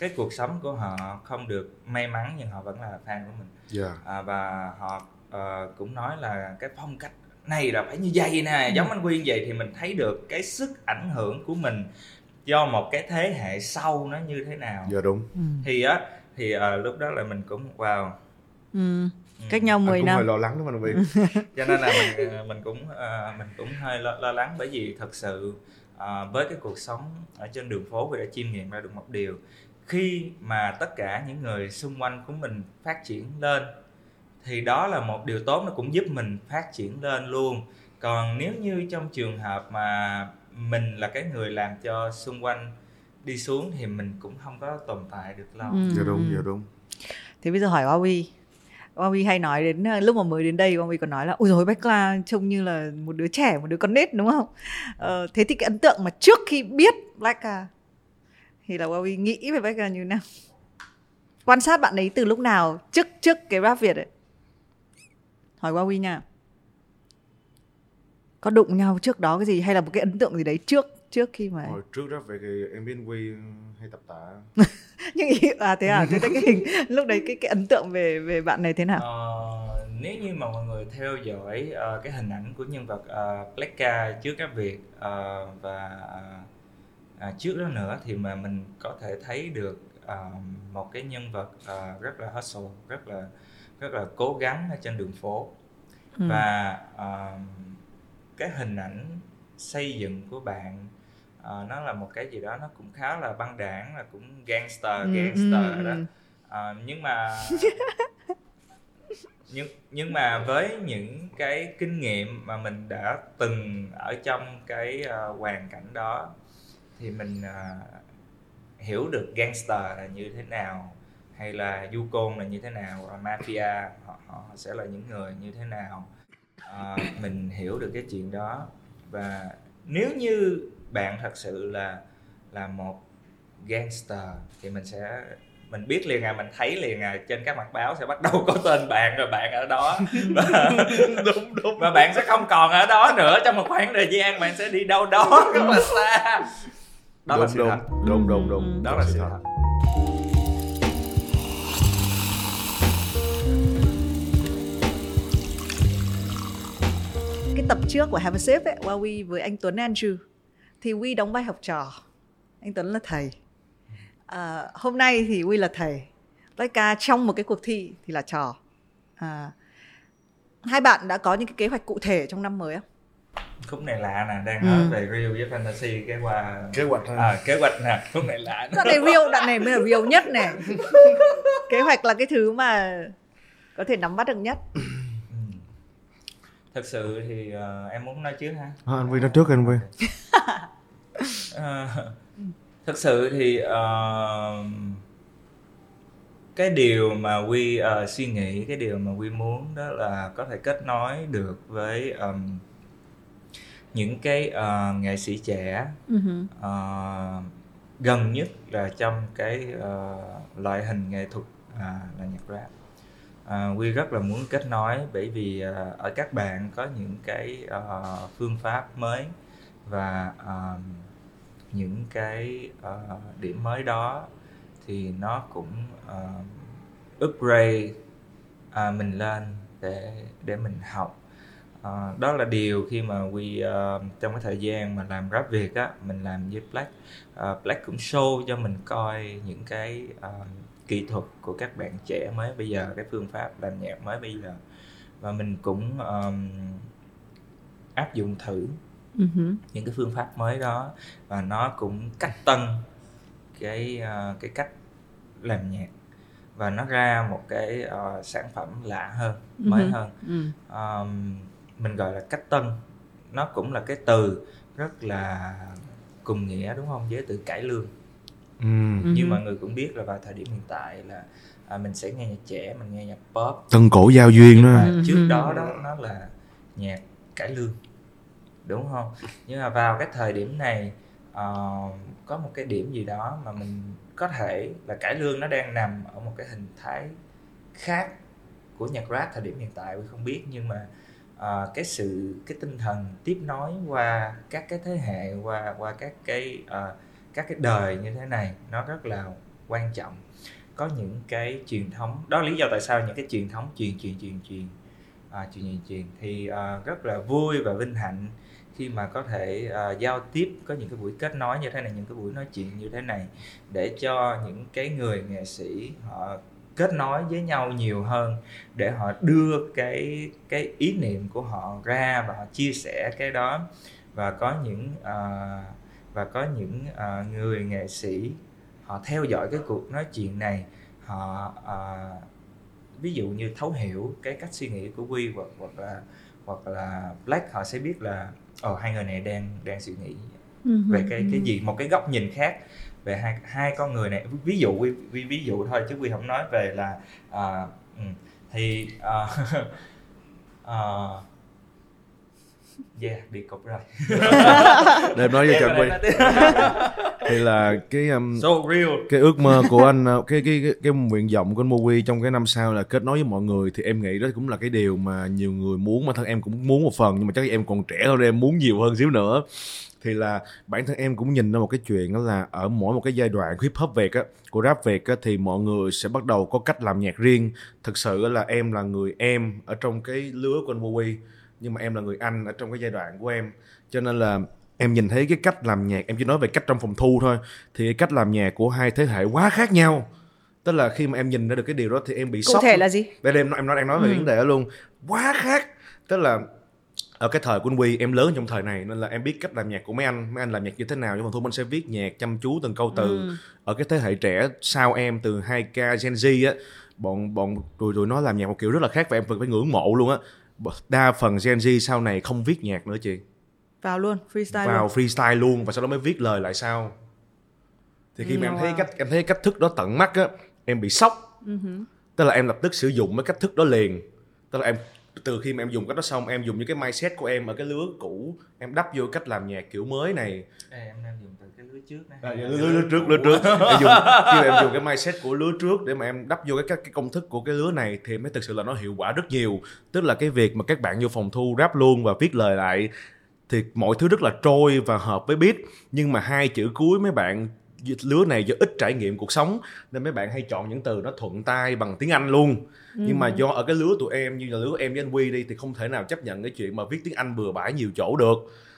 cái cuộc sống của họ không được may mắn nhưng họ vẫn là fan của mình. Dạ. À, và họ ờ, cũng nói là cái phong cách này là phải như vậy nè giống anh Quyên vậy thì mình thấy được cái sức ảnh hưởng của mình do một cái thế hệ sau nó như thế nào. Dạ đúng. Ừ. thì á thì ờ, lúc đó là mình cũng wow. Ừ. Ừ. cách nhau anh 10 cũng hơi năm lo lắng đó anh Viên cho nên là mình ờ, mình cũng ờ, mình cũng hơi lo, lo lắng bởi vì thật sự ờ, với cái cuộc sống ở trên đường phố thì đã chiêm nghiệm ra được một điều khi mà tất cả những người xung quanh của mình phát triển lên thì đó là một điều tốt nó cũng giúp mình phát triển lên luôn. Còn nếu như trong trường hợp mà mình là cái người làm cho xung quanh đi xuống thì mình cũng không có tồn tại được lâu. Ừ. dạ đúng dạ đúng. Thế bây giờ hỏi Huawei Huawei hay nói đến ờ, lúc mà mới đến đây Huawei còn nói là ôi dồi Bách La trông như là một đứa trẻ một đứa con nít đúng không? Ờ, thế thì cái ấn tượng mà trước khi biết Blackka thì là Huawei nghĩ về Blackka như thế nào quan sát bạn ấy từ lúc nào trước trước cái rap Việt ấy. Hỏi Huawei nha. Có đụng nhau trước đó cái gì hay là một cái ấn tượng gì đấy trước trước khi mà hồi trước đó về thì em biết anh Quy hay tập tạ nhưng ý à thế à thế cái hình lúc đấy cái cái ấn tượng về về bạn này thế nào? Ờ, nếu như mà mọi người theo dõi ờ, cái hình ảnh của nhân vật uh, Blackka trước các việc ờ, và à, trước đó nữa thì mà mình có thể thấy được ờ, một cái nhân vật ờ, rất là hustle rất là rất là cố gắng ở trên đường phố Ừ. và ờ, cái hình ảnh xây dựng của bạn ờ, nó là một cái gì đó nó cũng khá là băng đảng là cũng gangster Ừ, gangster ừ, đó ừ. Ờ, nhưng mà nhưng nhưng mà với những cái kinh nghiệm mà mình đã từng ở trong cái ờ, hoàn cảnh đó thì mình ờ, hiểu được gangster là như thế nào hay là du côn là như thế nào và mafia họ, họ sẽ là những người như thế nào. Ờ, mình hiểu được cái chuyện đó. Và nếu như bạn thật sự là là một gangster thì mình sẽ mình biết liền à mình thấy liền à trên các mặt báo sẽ bắt đầu có tên bạn rồi bạn ở đó. Và, đúng đúng và bạn sẽ không còn ở đó nữa trong một khoảng thời gian bạn sẽ đi đâu đó. Rất là xa đó là đúng sự đúng. thật. Đúng đúng Ừ, đúng. Đó là sự thật. cái tập trước của Have a Sip ấy, Huawei với anh Tuấn Andrew thì Huy đóng vai học trò. Anh Tuấn là thầy. À, hôm nay thì Huy là thầy. Blackka trong một cái cuộc thi thì là trò. À, hai bạn đã có những cái kế hoạch cụ thể trong năm mới không? Khúc này lạ nè đang Ừ. nói về real với fantasy cái qua kế hoạch à, kế hoạch nè khúc này lạ nè. Đoạn này real, đoạn này mới là real nhất này Kế hoạch là cái thứ mà có thể nắm bắt được nhất Ừ. thật sự thì ờ, em muốn nói trước ha à, anh Quy nói trước anh Quy Ờ, thực sự thì ờ, cái điều mà quy ờ, suy nghĩ cái điều mà quy muốn đó là có thể kết nối được với ờm, những cái ờ, nghệ sĩ trẻ ờ, gần nhất là trong cái ờ, loại hình nghệ thuật à, là nhạc rap. À, quy rất là muốn kết nối bởi vì ờ, ở các bạn có những cái ờ, phương pháp mới và ờ, những cái ờ, điểm mới đó thì nó cũng ờ, upgrade à, mình lên để để mình học Ờ, đó là điều khi mà quy ờ, trong cái thời gian mà làm rap việt á mình làm với black. Ờ, black cũng show cho mình coi những cái ờ, kỹ thuật của các bạn trẻ mới bây giờ cái phương pháp làm nhạc mới bây giờ. Và mình cũng ờm, áp dụng thử những cái phương pháp mới đó. Và nó cũng cách tân cái ờ, cái cách làm nhạc. Và nó ra một cái uh, sản phẩm lạ hơn mới Ừ. hơn. Ừ. um, mình gọi là cách tân. Nó cũng là cái từ rất là cùng nghĩa đúng không? Với từ cải lương. Ừ. như Ừ. mọi người cũng biết là vào thời điểm hiện tại là à, mình sẽ nghe nhạc trẻ mình nghe nhạc pop. Tân cổ giao duyên đó. Ừ. trước đó đó nó là nhạc cải lương đúng không? Nhưng mà vào cái thời điểm này ờ, có một cái điểm gì đó mà mình có thể là cải lương nó đang nằm ở một cái hình thái khác của nhạc rap thời điểm hiện tại tôi không biết. Nhưng mà ờ, cái sự cái tinh thần tiếp nối qua các cái thế hệ qua qua các cái ờ, các cái đời như thế này nó rất là quan trọng. Có những cái truyền thống đó là lý do tại sao những cái truyền thống truyền truyền truyền truyền à, truyền truyền truyền thì à, rất là vui và vinh hạnh khi mà có thể à, giao tiếp có những cái buổi kết nối như thế này những cái buổi nói chuyện như thế này để cho những cái người nghệ sĩ họ kết nối với nhau nhiều hơn để họ đưa cái cái ý niệm của họ ra và họ chia sẻ cái đó. Và có những à, và có những à, người nghệ sĩ họ theo dõi cái cuộc nói chuyện này họ à, ví dụ như thấu hiểu cái cách suy nghĩ của Quy hoặc hoặc là hoặc là Black họ sẽ biết là ồ hai người này đang đang suy nghĩ Ừ. về cái cái gì. Một cái góc nhìn khác về hai hai con người này. Ví dụ Quy, Quy ví dụ thôi chứ Quy không nói về là à, ừ, thì à, à, yeah bị cục rồi. Để em nói Em chồng quy. thì là cái um, so real. cái ước mơ của anh uh, cái cái cái, cái nguyện vọng của anh Mowi trong cái năm sau là kết nối với mọi người thì em nghĩ đó cũng là cái điều mà nhiều người muốn mà thân em cũng muốn một phần nhưng mà chắc em còn trẻ hơn em muốn nhiều hơn xíu nữa thì là bản thân em cũng nhìn ra một cái chuyện đó là ở mỗi một cái giai đoạn hip hop Việt á của rap Việt á thì mọi người sẽ bắt đầu có cách làm nhạc riêng. Thực sự là em là người em ở trong cái lứa của anh Mowi nhưng mà em là người anh ở trong cái giai đoạn của em. Cho nên là em nhìn thấy cái cách làm nhạc em chỉ nói về cách trong phòng thu thôi thì cái cách làm nhạc của hai thế hệ quá khác nhau. Tức là khi mà em nhìn ra được cái điều đó thì em bị cụ sốc thể là gì? Đây em nói em nói em nói về Ừ. vấn đề đó luôn. Quá khác. Tức là ở cái thời của anh Quy em lớn trong thời này nên là em biết cách làm nhạc của mấy anh. Mấy anh làm nhạc như thế nào trong phòng thu anh sẽ viết nhạc chăm chú từng câu từ. Ừ. ở cái thế hệ trẻ sau em từ 2K Gen Z á bọn bọn tụi tụi nó làm nhạc một kiểu rất là khác và em phải ngưỡng mộ luôn á. Đa phần Gen Z sau này không viết nhạc nữa chị. Vào luôn freestyle vào luôn. freestyle luôn và sau đó mới viết lời lại sau. Thì khi mà em Wow. thấy cách em thấy cách thức đó tận mắt á em bị sốc. Ừ hử. tức là em lập tức sử dụng cái cách thức đó liền. Tức là em từ khi mà em dùng cách đó xong em dùng những cái mindset của em ở cái lứa cũ em đắp vô cách làm nhạc kiểu mới này. Ê, em đang dùng từ cái lứa trước này à, lứa, lứa, lứa trước. lứa trước. Em dùng khi mà em dùng cái mindset của lứa trước để mà em đắp vô cái các cái công thức của cái lứa này thì mới thực sự là nó hiệu quả rất nhiều. Tức là cái việc mà các bạn vô phòng thu rap luôn và viết lời lại thì mọi thứ rất là trôi và hợp với beat. Nhưng mà hai chữ cuối mấy bạn lứa này do ít trải nghiệm cuộc sống nên mấy bạn hay chọn những từ nó thuận tai bằng tiếng Anh luôn. Nhưng mà do ở cái lứa tụi em như là lứa em với anh Quy đi thì không thể nào chấp nhận cái chuyện mà viết tiếng Anh bừa bãi nhiều chỗ được.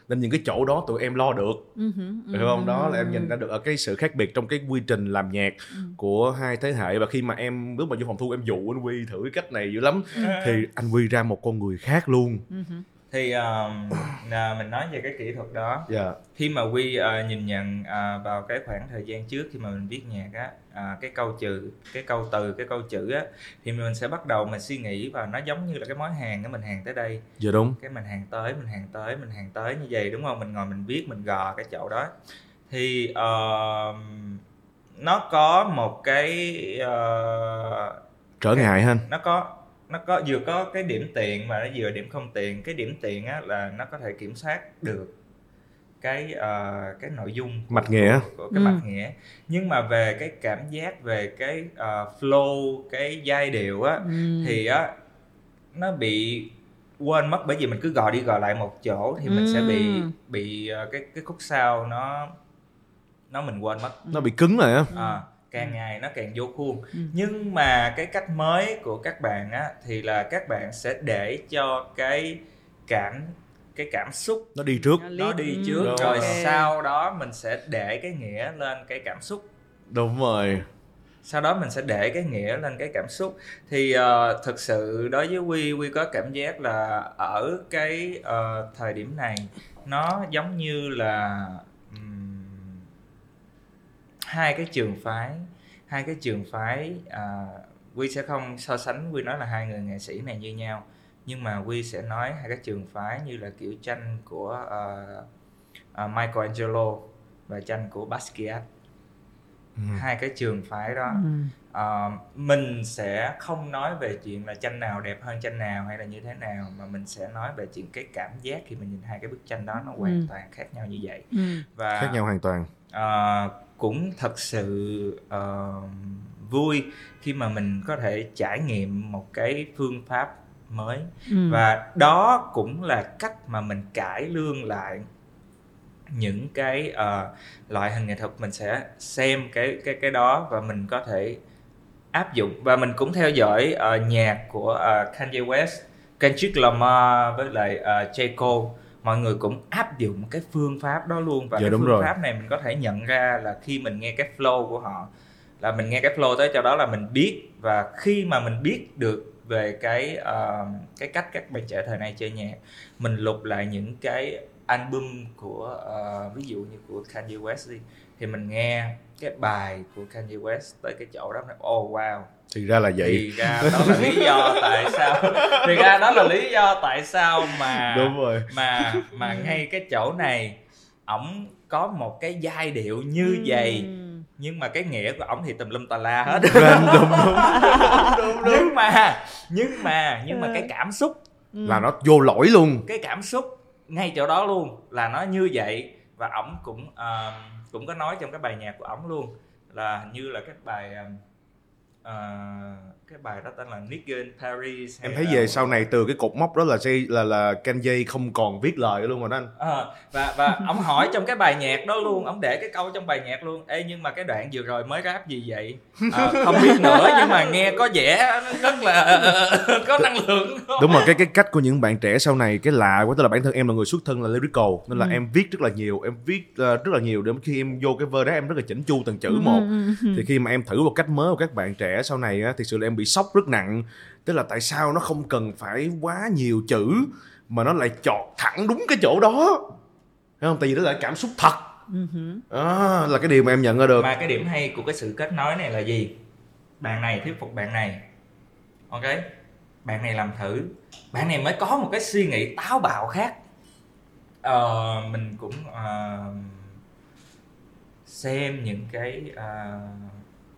Nên những cái chỗ đó tụi em lo được. Ừ. Ừ hiểu không? Đó là em nhìn ra được ở cái sự khác biệt trong cái quy trình làm nhạc của hai thế hệ. Và khi mà em bước vào vô phòng thu em dụ anh Quy thử cái cách này dữ lắm. Thì anh Quy ra một con người khác luôn. Ừ hử. Thì um, à, mình nói về cái kỹ thuật đó. Dạ. Khi mà quy à, nhìn nhận à, vào cái khoảng thời gian trước khi mà mình viết nhạc á à, cái câu chữ cái câu từ cái câu chữ á thì mình sẽ bắt đầu mình suy nghĩ và nó giống như là cái món hàng đó mình hàng tới đây. Dạ đúng. Cái mình hàng tới mình hàng tới mình hàng tới như vậy đúng không? Mình ngồi mình viết mình gò cái chỗ đó. Thì ờ, nó có một cái ờ, trở ngại ha. nó có nó có vừa có cái điểm tiện mà nó vừa điểm không tiện cái điểm tiện á là nó có thể kiểm soát được cái ờ, cái nội dung Mạch nghĩa. của, của cái Ừ. mạch nghĩa nhưng mà về cái cảm giác về cái ờ, flow cái giai điệu á Ừ. thì á nó bị quên mất bởi vì mình cứ gò đi gò lại một chỗ thì mình sẽ bị Ừ. bị ờ, cái cái khúc sau nó nó mình quên mất nó bị cứng rồi á à, càng ngày nó càng vô khuôn Ừ. nhưng mà cái cách mới của các bạn á thì là các bạn sẽ để cho cái cảm cái cảm xúc nó đi trước nó đi Ừ, trước Rồi. rồi ok. sau đó mình sẽ để cái nghĩa lên cái cảm xúc đúng rồi sau đó mình sẽ để cái nghĩa lên cái cảm xúc thì ờ, thực sự đối với quy quy có cảm giác là ở cái ờ, thời điểm này nó giống như là hai cái trường phái hai cái trường phái à, quy sẽ không so sánh quy nói là hai người nghệ sĩ này như nhau nhưng mà quy sẽ nói hai cái trường phái như là kiểu tranh của uh, uh, Michelangelo và tranh của Basquiat Ừ. hai cái trường phái đó Ừ. Ờ, mình sẽ không nói về chuyện là tranh nào đẹp hơn tranh nào hay là như thế nào mà mình sẽ nói về chuyện cái cảm giác khi mình nhìn hai cái bức tranh đó nó hoàn Ừ. toàn khác nhau như vậy Ừ. và khác nhau hoàn toàn ờ, cũng thật sự ờ, vui khi mà mình có thể trải nghiệm một cái phương pháp mới. Ừ. và đó cũng là cách mà mình cải lương lại những cái ờ, loại hình nghệ thuật mình sẽ xem cái cái cái đó và mình có thể áp dụng. Và mình cũng theo dõi ờ, nhạc của ờ, Kanye West, Kendrick Lamar với lại ờ, J. Cole mọi người cũng áp dụng cái phương pháp đó luôn và Dạ, cái đúng phương rồi. pháp này mình có thể nhận ra là khi mình nghe cái flow của họ là mình nghe cái flow tới cho đó là mình biết và khi mà mình biết được về cái ờ, cái cách các bạn trẻ thời nay chơi nhạc mình lục lại những cái album của ờ, ví dụ như của Kanye West đi thì mình nghe cái bài của Kanye West tới cái chỗ đó mình oh wow. Thì ra là vậy. Thì ra đó là lý do tại sao thì ra đó là lý do tại sao mà đúng rồi. mà mà ngay cái chỗ này ổng có một cái giai điệu như vậy. Nhưng mà cái nghĩa của ổng thì tùm lum tà la hết. Random đúng nhưng mà nhưng mà nhưng mà cái cảm xúc là nó vô lỗi luôn. Cái cảm xúc ngay chỗ đó luôn là nó như vậy. Và ổng cũng ờ, cũng có nói trong cái bài nhạc của ổng luôn là hình như là cái bài uh, cái bài đó tên là Nigga in Paris em thấy về sau này từ cái cột mốc đó là Jay là là Kanye không còn viết lời luôn rồi đó anh. Ờ, và và ông hỏi trong cái bài nhạc đó luôn ông để cái câu trong bài nhạc luôn. Ê nhưng mà cái đoạn vừa rồi mới rap gì vậy? Ờ, không biết nữa nhưng mà nghe có vẻ rất là có năng lượng. Đúng rồi cái cái cách của những bạn trẻ sau này cái lạ quá tức là bản thân em là người xuất thân là lyrical nên là Ừ. em viết rất là nhiều em viết ờ, rất là nhiều để khi em vô cái vơ đó em rất là chỉnh chu từng chữ một. Ừ. thì khi mà em thử một cách mới của các bạn trẻ sau này á thì sự là em bị sốc rất nặng. Tức là tại sao nó không cần phải quá nhiều chữ mà nó lại chọt thẳng đúng cái chỗ đó? Thấy không? Tại vì đó là cảm xúc thật. Ừ. đó là cái điều mà em nhận ra được. Mà cái điểm hay của cái sự kết nối này là gì? Bạn này thuyết phục bạn này. Ok? Bạn này làm thử. Bạn này mới có một cái suy nghĩ táo bạo khác. Ờ, mình cũng ờ, xem những cái ờ,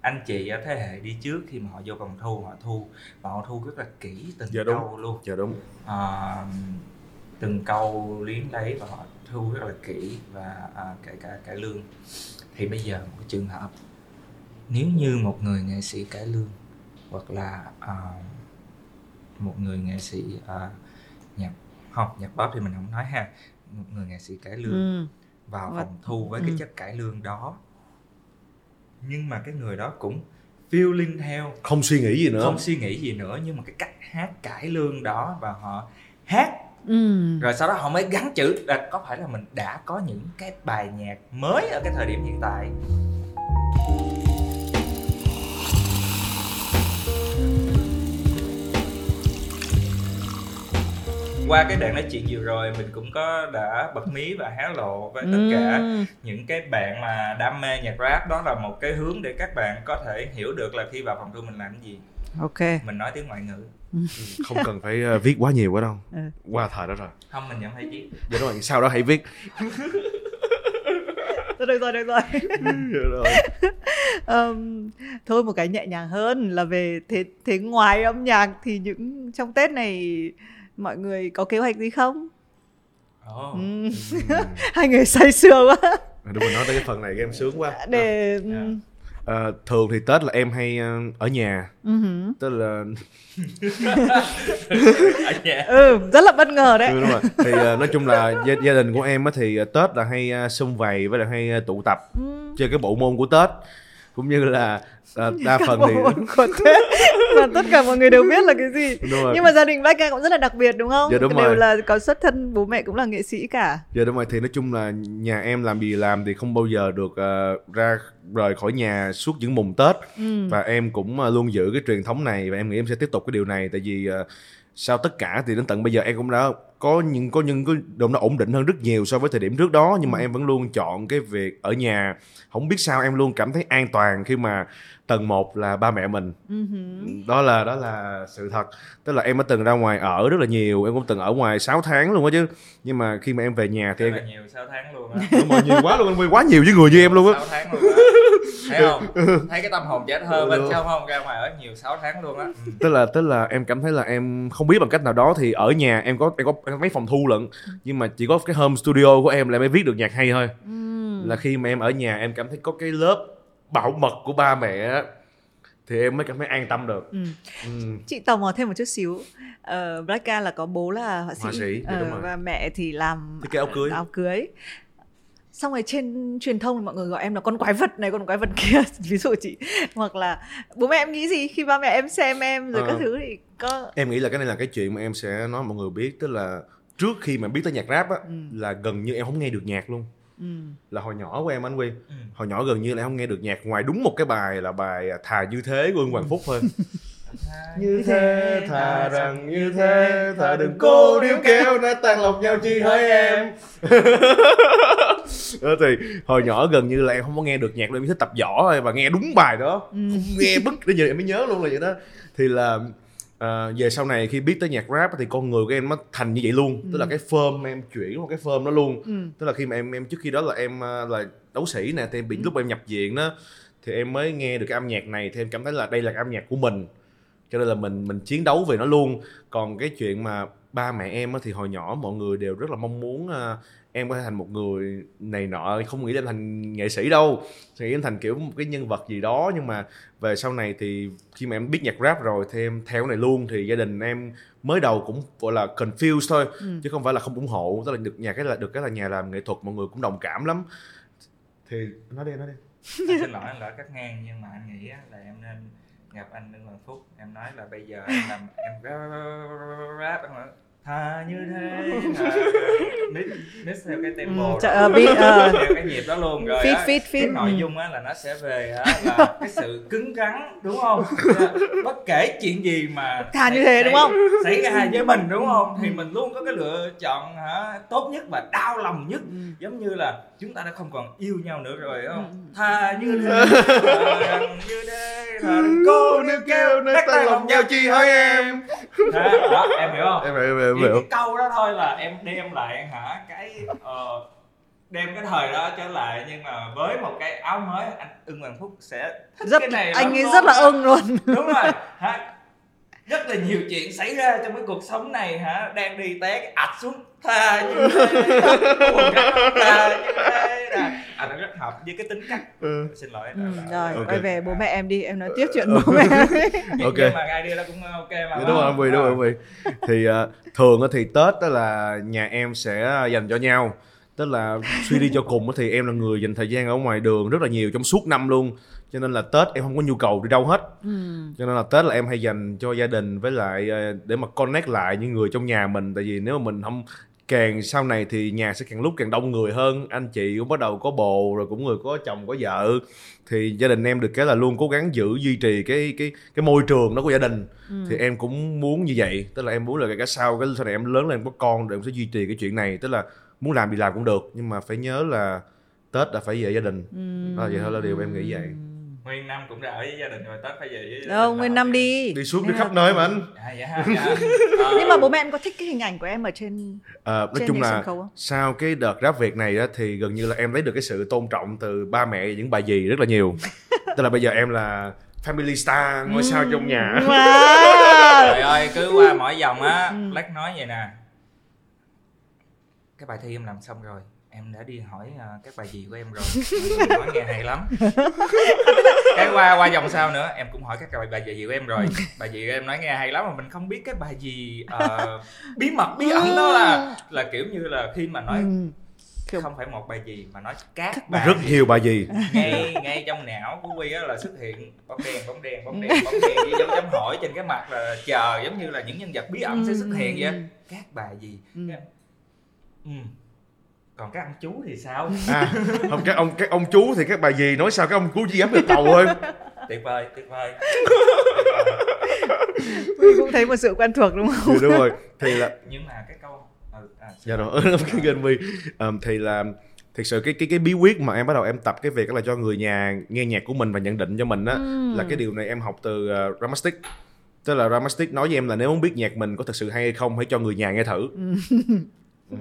anh chị ở thế hệ đi trước khi mà họ vô phòng thu họ thu và họ thu rất là kỹ từng Dạ đúng. câu luôn dạ đúng Ờ, từng câu liếm lấy và họ thu rất là kỹ và à, kể cả cải lương thì bây giờ một cái trường hợp nếu như một người nghệ sĩ cải lương hoặc là à, một người nghệ sĩ à, nhạc không nhạc pop thì mình không nói ha một người nghệ sĩ cải lương Ừ. vào Và- phòng thu với cái ừ. chất cải lương đó nhưng mà cái người đó cũng feeling theo. Không suy nghĩ gì nữa. Không suy nghĩ gì nữa nhưng mà cái cách hát cải lương đó và họ hát. Ừ. rồi sau đó họ mới gắn chữ là có phải là mình đã có những cái bài nhạc mới ở cái thời điểm hiện tại qua cái đoạn nói chuyện vừa rồi mình cũng có đã bật mí và hé lộ với tất cả Ừ. những cái bạn mà đam mê nhạc rap. Đó là một cái hướng để các bạn có thể hiểu được là khi vào phòng thu mình làm cái gì. Ok. Mình nói tiếng ngoại ngữ. Không cần phải ờ, viết quá nhiều quá đâu. Ừ. qua thời đó rồi. Không mình vẫn hay viết. Dạ đúng rồi sau đó hãy viết. Thôi được rồi được rồi. Dạ rồi. Ờm, thôi một cái nhẹ nhàng hơn là về thế thế ngoài âm nhạc thì những trong tết này mọi người có kế hoạch gì không? Oh. ừ. hai người say sưa quá. À, đúng rồi nói tới cái phần này em sướng quá. Để ừ, Ờ, thường thì tết là em hay ờ, ở nhà. Hử. tức là ở nhà. Ừ rất là bất ngờ đấy. Ừ, đúng rồi. Thì ờ, nói chung là gia, gia đình của em á thì tết là hay uh, xung vầy với lại hay ờ, tụ tập ừ. chơi cái bộ môn của tết cũng như là ờ, đa phần thì của Tết mà tất cả mọi người đều biết là cái gì. Nhưng mà gia đình Black Gang cũng rất là đặc biệt đúng không? Dạ, đúng đều rồi. là có xuất thân bố mẹ cũng là nghệ sĩ cả. Dạ đúng rồi. Thì nói chung là nhà em làm gì làm thì không bao giờ được ờ, ra rời khỏi nhà suốt những mùng Tết. Ừ. và em cũng ờ, luôn giữ cái truyền thống này và em nghĩ em sẽ tiếp tục cái điều này. Tại vì ờ, sau tất cả thì đến tận bây giờ em cũng đã có những có những cái đồng nó ổn định hơn rất nhiều so với thời điểm trước đó nhưng mà em vẫn luôn chọn cái việc ở nhà. Không biết sao em luôn cảm thấy an toàn khi mà tầng 1 là ba mẹ mình. Ừ đó là đó là sự thật. Tức là em đã từng ra ngoài ở rất là nhiều em cũng từng ở ngoài 6 tháng luôn á chứ. Nhưng mà khi mà em về nhà thì Rất em là nhiều 6 tháng luôn á. Đúng rồi, nhiều quá luôn anh Huy quá nhiều với người như em luôn á 6 tháng luôn á thấy không thấy cái tâm hồn trẻ thơ bên trong không ra ngoài ở nhiều 6 tháng luôn á Ừ. tức là tức là em cảm thấy là em không biết bằng cách nào đó thì ở nhà em có em có em có mấy phòng thu lận nhưng mà chỉ có cái home studio của em là em mới viết được nhạc hay thôi Ừ. là khi mà em ở nhà em cảm thấy có cái lớp bảo mật của ba mẹ á, thì em mới cảm thấy an tâm được Ừ. ừ. chị tò mò thêm một chút xíu ờ, Blacka là có bố là họa sĩ, Họa sĩ, đúng rồi. và mẹ thì làm Thiết kế áo cưới. áo cưới xong rồi trên truyền thông thì mọi người gọi em là con quái vật này con quái vật kia ví dụ chị hoặc là bố mẹ em nghĩ gì khi ba mẹ em xem em rồi Ờ. các thứ thì có em nghĩ là cái này là cái chuyện mà em sẽ nói mọi người biết tức là trước khi mà biết tới nhạc rap á Ừ. là gần như em không nghe được nhạc luôn ừ. là hồi nhỏ của em anh Huy Ừ. hồi nhỏ gần như là em không nghe được nhạc ngoài đúng một cái bài là bài thà như thế của Ưng Hoàng Phúc thôi như thế thà rằng như thế thà đừng cố níu kéo nó tan lọc nhau chi hỡi em. đó thì hồi nhỏ gần như là em không có nghe được nhạc luôn em thích tập võ thôi và nghe đúng bài đó. Không nghe bức đến giờ em mới nhớ luôn là vậy đó. Thì là à, về sau này khi biết tới nhạc rap thì con người của em nó thành như vậy luôn. Tức là cái form em chuyển một cái form đó luôn. Ừ. tức là khi mà em em trước khi đó là em à, là đấu sĩ nè thì em bị lúc em nhập viện đó thì em mới nghe được cái âm nhạc này thì em cảm thấy là đây là cái âm nhạc của mình cho nên là mình mình chiến đấu về nó luôn. Còn cái chuyện mà ba mẹ em á, thì hồi nhỏ mọi người đều rất là mong muốn à, em có thể thành một người này nọ không nghĩ là em thành nghệ sĩ đâu. Thì em thành kiểu một cái nhân vật gì đó. Nhưng mà về sau này thì khi mà em biết nhạc rap rồi thì em theo cái này luôn. Thì gia đình em mới đầu cũng gọi là confused thôi Ừ. chứ không phải là không ủng hộ. Tức là được nhà cái là được cái là nhà làm nghệ thuật mọi người cũng đồng cảm lắm. Thì nói đi nói đi. Anh xin lỗi anh lỡ cắt ngang nhưng mà anh nghĩ là em nên gặp anh Đinh Hoàng Phúc em nói là bây giờ em làm em rap thà như thế. Thà mix mix theo cái tempo Ừ, đó. trời ơi, biết, ờ. theo cái nhịp đó luôn. Rồi Fit, á, fit, cái fit. nội Ừ. dung á là nó sẽ về á là cái sự cứng rắn đúng không? Bất kể chuyện gì mà Thà như thế, đúng không? xảy ra với mình đúng không? Thì mình luôn có cái lựa chọn hả tốt nhất và đau lòng nhất. Ừ. giống như là chúng ta đã không còn yêu nhau nữa rồi đúng Ừ. không thà như thế thà như thế thà đừng cố níu kéo đắc tay lòng nhau chi hỡi em? Đó em hiểu không? Em hiểu em hiểu, em hiểu. cái câu đó thôi là em đem lại hả cái ờ, đem cái thời đó trở lại. Nhưng mà với một cái áo mới anh ưng hoàng phúc sẽ thích rất cái này anh ấy rất là ưng luôn. Đúng rồi hả? Rất là nhiều chuyện xảy ra trong cái cuộc sống này hả? Đang đi té ạch xuống tha như thế tha như thế hợp với cái tính cách. Ừ. xin lỗi. Ừ, là- rồi Ok. quay về bố mẹ em đi em nói tiếp chuyện bố mẹ nhưng, Ok. nhưng mà idea đó cũng ok mà đúng rồi Huy đúng rồi. Huy thì à, thường á thì tết đó là nhà em sẽ dành cho nhau. Tức là suy đi cho cùng á thì em là người dành thời gian ở ngoài đường rất là nhiều trong suốt năm luôn. Cho nên là tết em không có nhu cầu đi đâu hết. Ừ. cho nên là tết là em hay dành cho gia đình với lại ờ, để mà connect lại những người trong nhà mình. Tại vì nếu mà mình không càng sau này thì nhà sẽ càng lúc càng đông người hơn. Anh chị cũng bắt đầu có bồ rồi cũng người có chồng có vợ. Thì gia đình em được cái là luôn cố gắng giữ duy trì cái cái cái môi trường đó của gia đình. Ừ. thì em cũng muốn như vậy. Tức là em muốn là cái sau cái sau này em lớn lên em có con rồi em sẽ duy trì cái chuyện này. Tức là muốn làm thì làm cũng được nhưng mà phải nhớ là tết là phải về gia đình. Ừ. đó vậy thôi là điều em nghĩ vậy nguyên năm cũng đã ở với gia đình rồi tết phải về với gia đình đâu nguyên năm đi. Đi suốt đi khắp nơi mà anh. À, dạ, ha, dạ. Ờ, nhưng mà bố mẹ em có thích cái hình ảnh của em ở trên Ờ, nói trên chung là sân khấu không? sau cái đợt rap Việt này á, thì gần như là em lấy được cái sự tôn trọng từ ba mẹ và những bà dì rất là nhiều. Tức là bây giờ em là family star ngôi sao trong nhà. Wow. trời ơi cứ qua mỗi vòng á Ừ. Black nói vậy nè. Cái bài thi em làm xong rồi em đã đi hỏi à, các bà dì của em rồi nói nghe hay lắm cái qua qua vòng sau nữa em cũng hỏi các bà, bà dì của em rồi bà dì của em nói nghe hay lắm mà mình không biết cái bà dì ờ, bí mật bí ẩn đó là là kiểu như là khi mà nói Ừ. kiểu không phải một bà dì mà nói các bà rất dì. nhiều bà dì ngay ngay trong não của quy á là xuất hiện bóng đèn bóng đèn bóng đèn bóng đèn với dấu chấm hỏi trên cái mặt là chờ giống như là những nhân vật bí ẩn sẽ xuất hiện vậy á. các bà gì Ừ. ừ. Còn các anh chú thì sao? À không các ông các ông chú thì các bà dì nói sao các ông chú chỉ dám được tàu thôi tuyệt vời tuyệt vời. Huy cũng thấy một sự quen thuộc đúng không? Thì đúng rồi. Thì là nhưng mà cái câu ừ, à, dạ rồi. Cái vi Ờm, thì là thực sự cái cái cái bí quyết mà em bắt đầu em tập cái việc đó là cho người nhà nghe nhạc của mình và nhận định cho mình á Ừ. là cái điều này em học từ uh, Ramastic. Tức là Ramastic nói với em là nếu muốn biết nhạc mình có thực sự hay hay không hãy cho người nhà nghe thử ừ.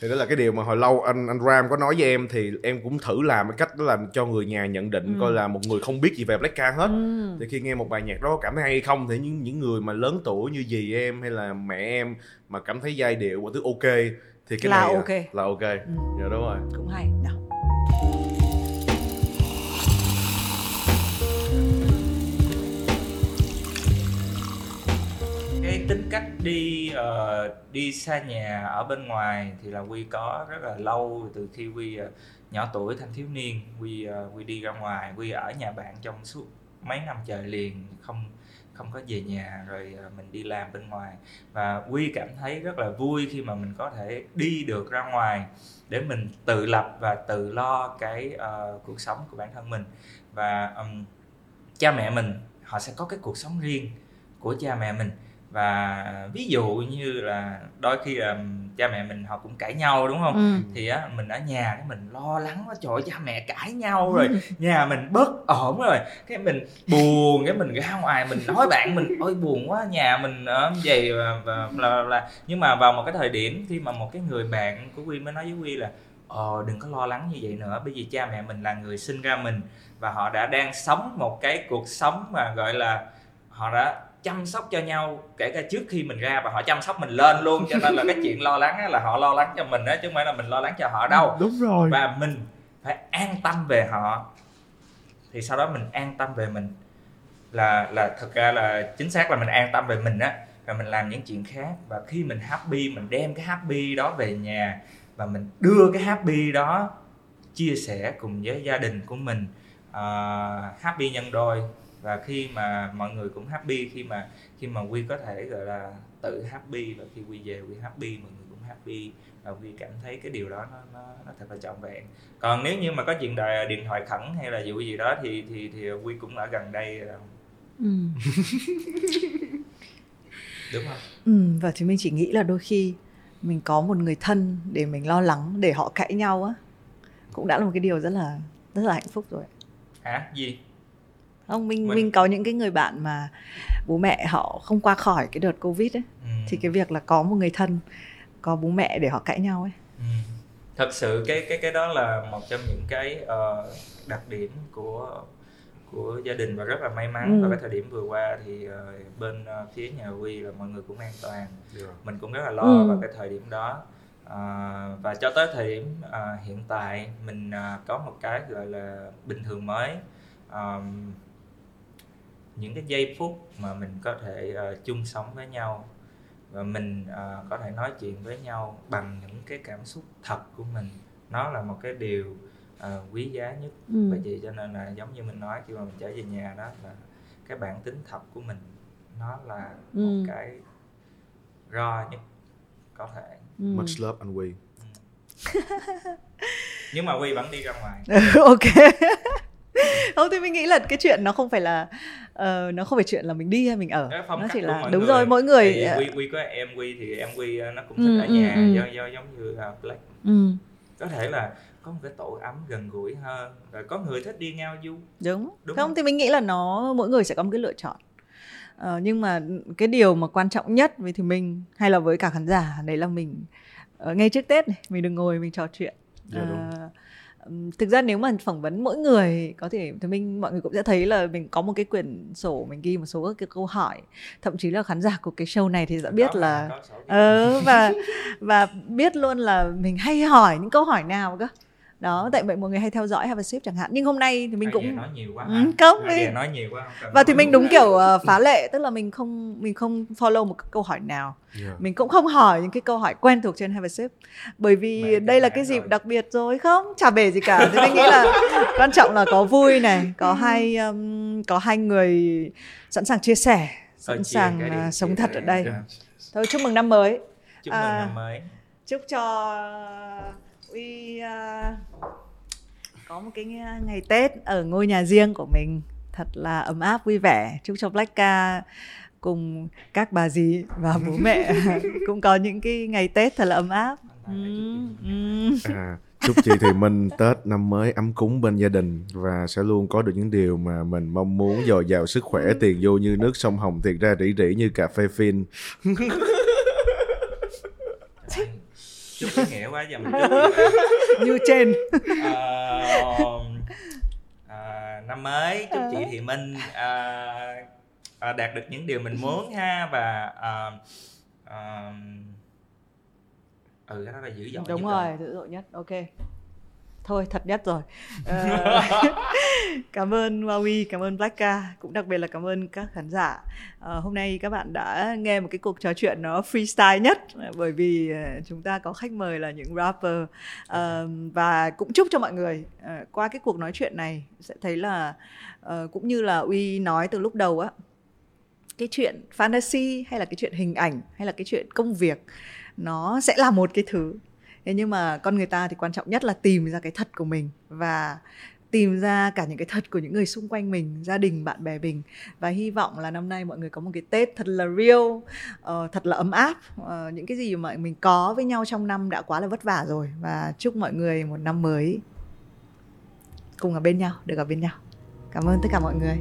thì đó là cái điều mà hồi lâu anh anh Ram có nói với em thì em cũng thử làm cái cách đó là cho người nhà nhận định coi là một người không biết gì về Black Car hết. Ừ. thì khi nghe một bài nhạc đó cảm thấy hay hay không? Thì những những người mà lớn tuổi như dì em hay là mẹ em mà cảm thấy giai điệu mọi thứ ok thì cái Là này ok. là ok. Dạ đúng rồi. Cũng hay. Nào cái tính cách đi uh, đi xa nhà ở bên ngoài thì là quy có rất là lâu từ khi quy uh, ờ, nhỏ tuổi thanh thiếu niên quy uh, ờ, quy đi ra ngoài quy ở nhà bạn trong suốt mấy năm trời liền không không có về nhà rồi mình đi làm bên ngoài. Và quy cảm thấy rất là vui khi mà mình có thể đi được ra ngoài để mình tự lập và tự lo cái uh, cuộc sống của bản thân mình. Và um, cha mẹ mình họ sẽ có cái cuộc sống riêng của cha mẹ mình và ví dụ như là đôi khi là cha mẹ mình họ cũng cãi nhau đúng không? Ừ. thì á mình ở nhà cái mình lo lắng quá trời cha mẹ cãi nhau rồi nhà mình bất ổn rồi. Cái mình buồn cái mình ra ngoài mình nói bạn mình ôi buồn quá nhà mình ở vậy và, và là, là nhưng mà vào một cái thời điểm khi mà một cái người bạn của quy mới nói với quy là ờ đừng có lo lắng như vậy nữa bởi vì cha mẹ mình là người sinh ra mình và họ đã đang sống một cái cuộc sống mà gọi là họ đã chăm sóc cho nhau kể cả trước khi mình ra và họ chăm sóc mình lên luôn cho nên là cái chuyện lo lắng là họ lo lắng cho mình á chứ không phải là mình lo lắng cho họ đâu. Đúng rồi. Và mình phải an tâm về họ. Thì sau đó mình an tâm về mình. Là là thực ra là chính xác là mình an tâm về mình á và mình làm những chuyện khác. Và khi mình happy mình đem cái happy đó về nhà và mình đưa cái happy đó chia sẻ cùng với gia đình của mình. Uh, happy nhân đôi và khi mà mọi người cũng happy khi mà khi mà quy có thể gọi là tự happy và khi quy về quy happy mọi người cũng happy và quy cảm thấy cái điều đó nó nó, nó thật là trọn vẹn. Còn nếu như mà có chuyện đài, điện thoại khẩn hay là vụ gì đó thì thì thì quy cũng ở gần đây Ừ. đúng không? Ừ, và thì mình chỉ nghĩ là đôi khi mình có một người thân để mình lo lắng để họ cãi nhau á cũng đã là một cái điều rất là rất là hạnh phúc rồi hả? Gì không mình Mình- mình có những cái người bạn mà bố mẹ họ không qua khỏi cái đợt covid ấy ừ. thì cái việc là có một người thân có bố mẹ để họ cãi nhau ấy Ừ. thật sự cái cái cái đó là một trong những cái ờ, đặc điểm của của gia đình và rất là may mắn Ừ. vào cái thời điểm vừa qua thì ờ, bên ờ, phía nhà Quy là mọi người cũng an toàn Dạ. mình cũng rất là lo Ừ. vào cái thời điểm đó à, và cho tới thời điểm à, hiện tại mình à, có một cái gọi là bình thường mới à, những cái giây phút mà mình có thể à, chung sống với nhau. Và mình à, có thể nói chuyện với nhau bằng những cái cảm xúc thật của mình. Nó là một cái điều à, quý giá nhất. Ừ. vậy cho nên là giống như mình nói khi mà mình trở về nhà đó là cái bản tính thật của mình nó là một Ừ. cái raw nhất có thể. Ừ. much love anh Quy nhưng mà quy vẫn đi ra ngoài. Ok. Không thì mình nghĩ là cái chuyện nó không phải là ờ, nó không phải chuyện là mình đi hay mình ở nó chỉ là đúng người. rồi mỗi người Tại ờ, quy quy có em quy thì em quy ờ, nó cũng Ừ, thích ở ừ, nhà ừ. do, do giống như uh, Black ừ, có thể là có một cái tổ ấm gần gũi hơn rồi có người thích đi ngao du đúng. Đúng không không? thì mình nghĩ là nó mỗi người sẽ có một cái lựa chọn Ờ, nhưng mà cái điều mà quan trọng nhất với thì mình hay là với cả khán giả đấy là mình ờ, ngay trước tết này mình đừng ngồi mình trò chuyện Dạ, đúng. Ừm, thực ra nếu mà phỏng vấn mỗi người có thể thì mình mọi người cũng sẽ thấy là mình có một cái quyển sổ mình ghi một số các cái câu hỏi. Thậm chí là khán giả của cái show này thì sẽ biết Có là ờ và và biết luôn là mình hay hỏi những câu hỏi nào cơ đó tại vậy mọi người hay theo dõi have a sip chẳng hạn. Nhưng hôm nay thì mình cũng nói nhiều quá Ừ, không nói nhiều quá không và thì mình đúng kiểu ờ, phá lệ tức là mình không mình không follow một câu hỏi nào. Dạ. mình cũng không hỏi những cái câu hỏi quen thuộc trên have a sip bởi vì Mẹ đây là cái dịp rồi. đặc biệt rồi không chả bể gì cả. Thì mình nghĩ là quan trọng là có vui này có hai um, có hai người sẵn sàng chia sẻ sẵn sàng chia sống thật ở đây. Dạ. thôi chúc mừng năm mới. Chúc mừng À, năm mới. chúc cho uy à, có một cái ngày tết ở ngôi nhà riêng của mình. Thật là ấm áp vui vẻ. Chúc cho Blackka cùng các bà dì và bố mẹ cũng có những cái ngày tết thật là ấm áp. Ừ, ừ. à, chúc chị thì minh tết năm mới ấm cúng bên gia đình và sẽ luôn có được những điều mà mình mong muốn dồi dào sức khỏe tiền vô như nước sông hồng tiền ra rỉ rỉ như cà phê phin chúc ý nghĩa quá giờ mình như trên. Ờ, à, năm mới chúc chị Thị Minh à, à, đạt được những điều mình muốn ha và à, à, ừ cái đó là dữ dội đúng nhất rồi. dữ dội nhất. Ok thôi thật nhất rồi. Ờ, cảm ơn Huawei cảm ơn Blacka cũng đặc biệt là cảm ơn các khán giả. Ờ, hôm nay các bạn đã nghe một cái cuộc trò chuyện nó freestyle nhất ờ, bởi vì chúng ta có khách mời là những rapper. Và cũng chúc cho mọi người qua cái cuộc nói chuyện này sẽ thấy là cũng như là Uy nói từ lúc đầu á cái chuyện fantasy hay là cái chuyện hình ảnh hay là cái chuyện công việc nó sẽ là một cái thứ thế nhưng mà con người ta thì quan trọng nhất là tìm ra cái thật của mình và tìm ra cả những cái thật của những người xung quanh mình gia đình bạn bè mình. Và hy vọng là năm nay mọi người có một cái tết thật là real uh, thật là ấm áp. Uh, những cái gì mà mình có với nhau trong năm đã quá là vất vả rồi. Và chúc mọi người một năm mới cùng ở bên nhau được ở bên nhau. Cảm ơn tất cả mọi người.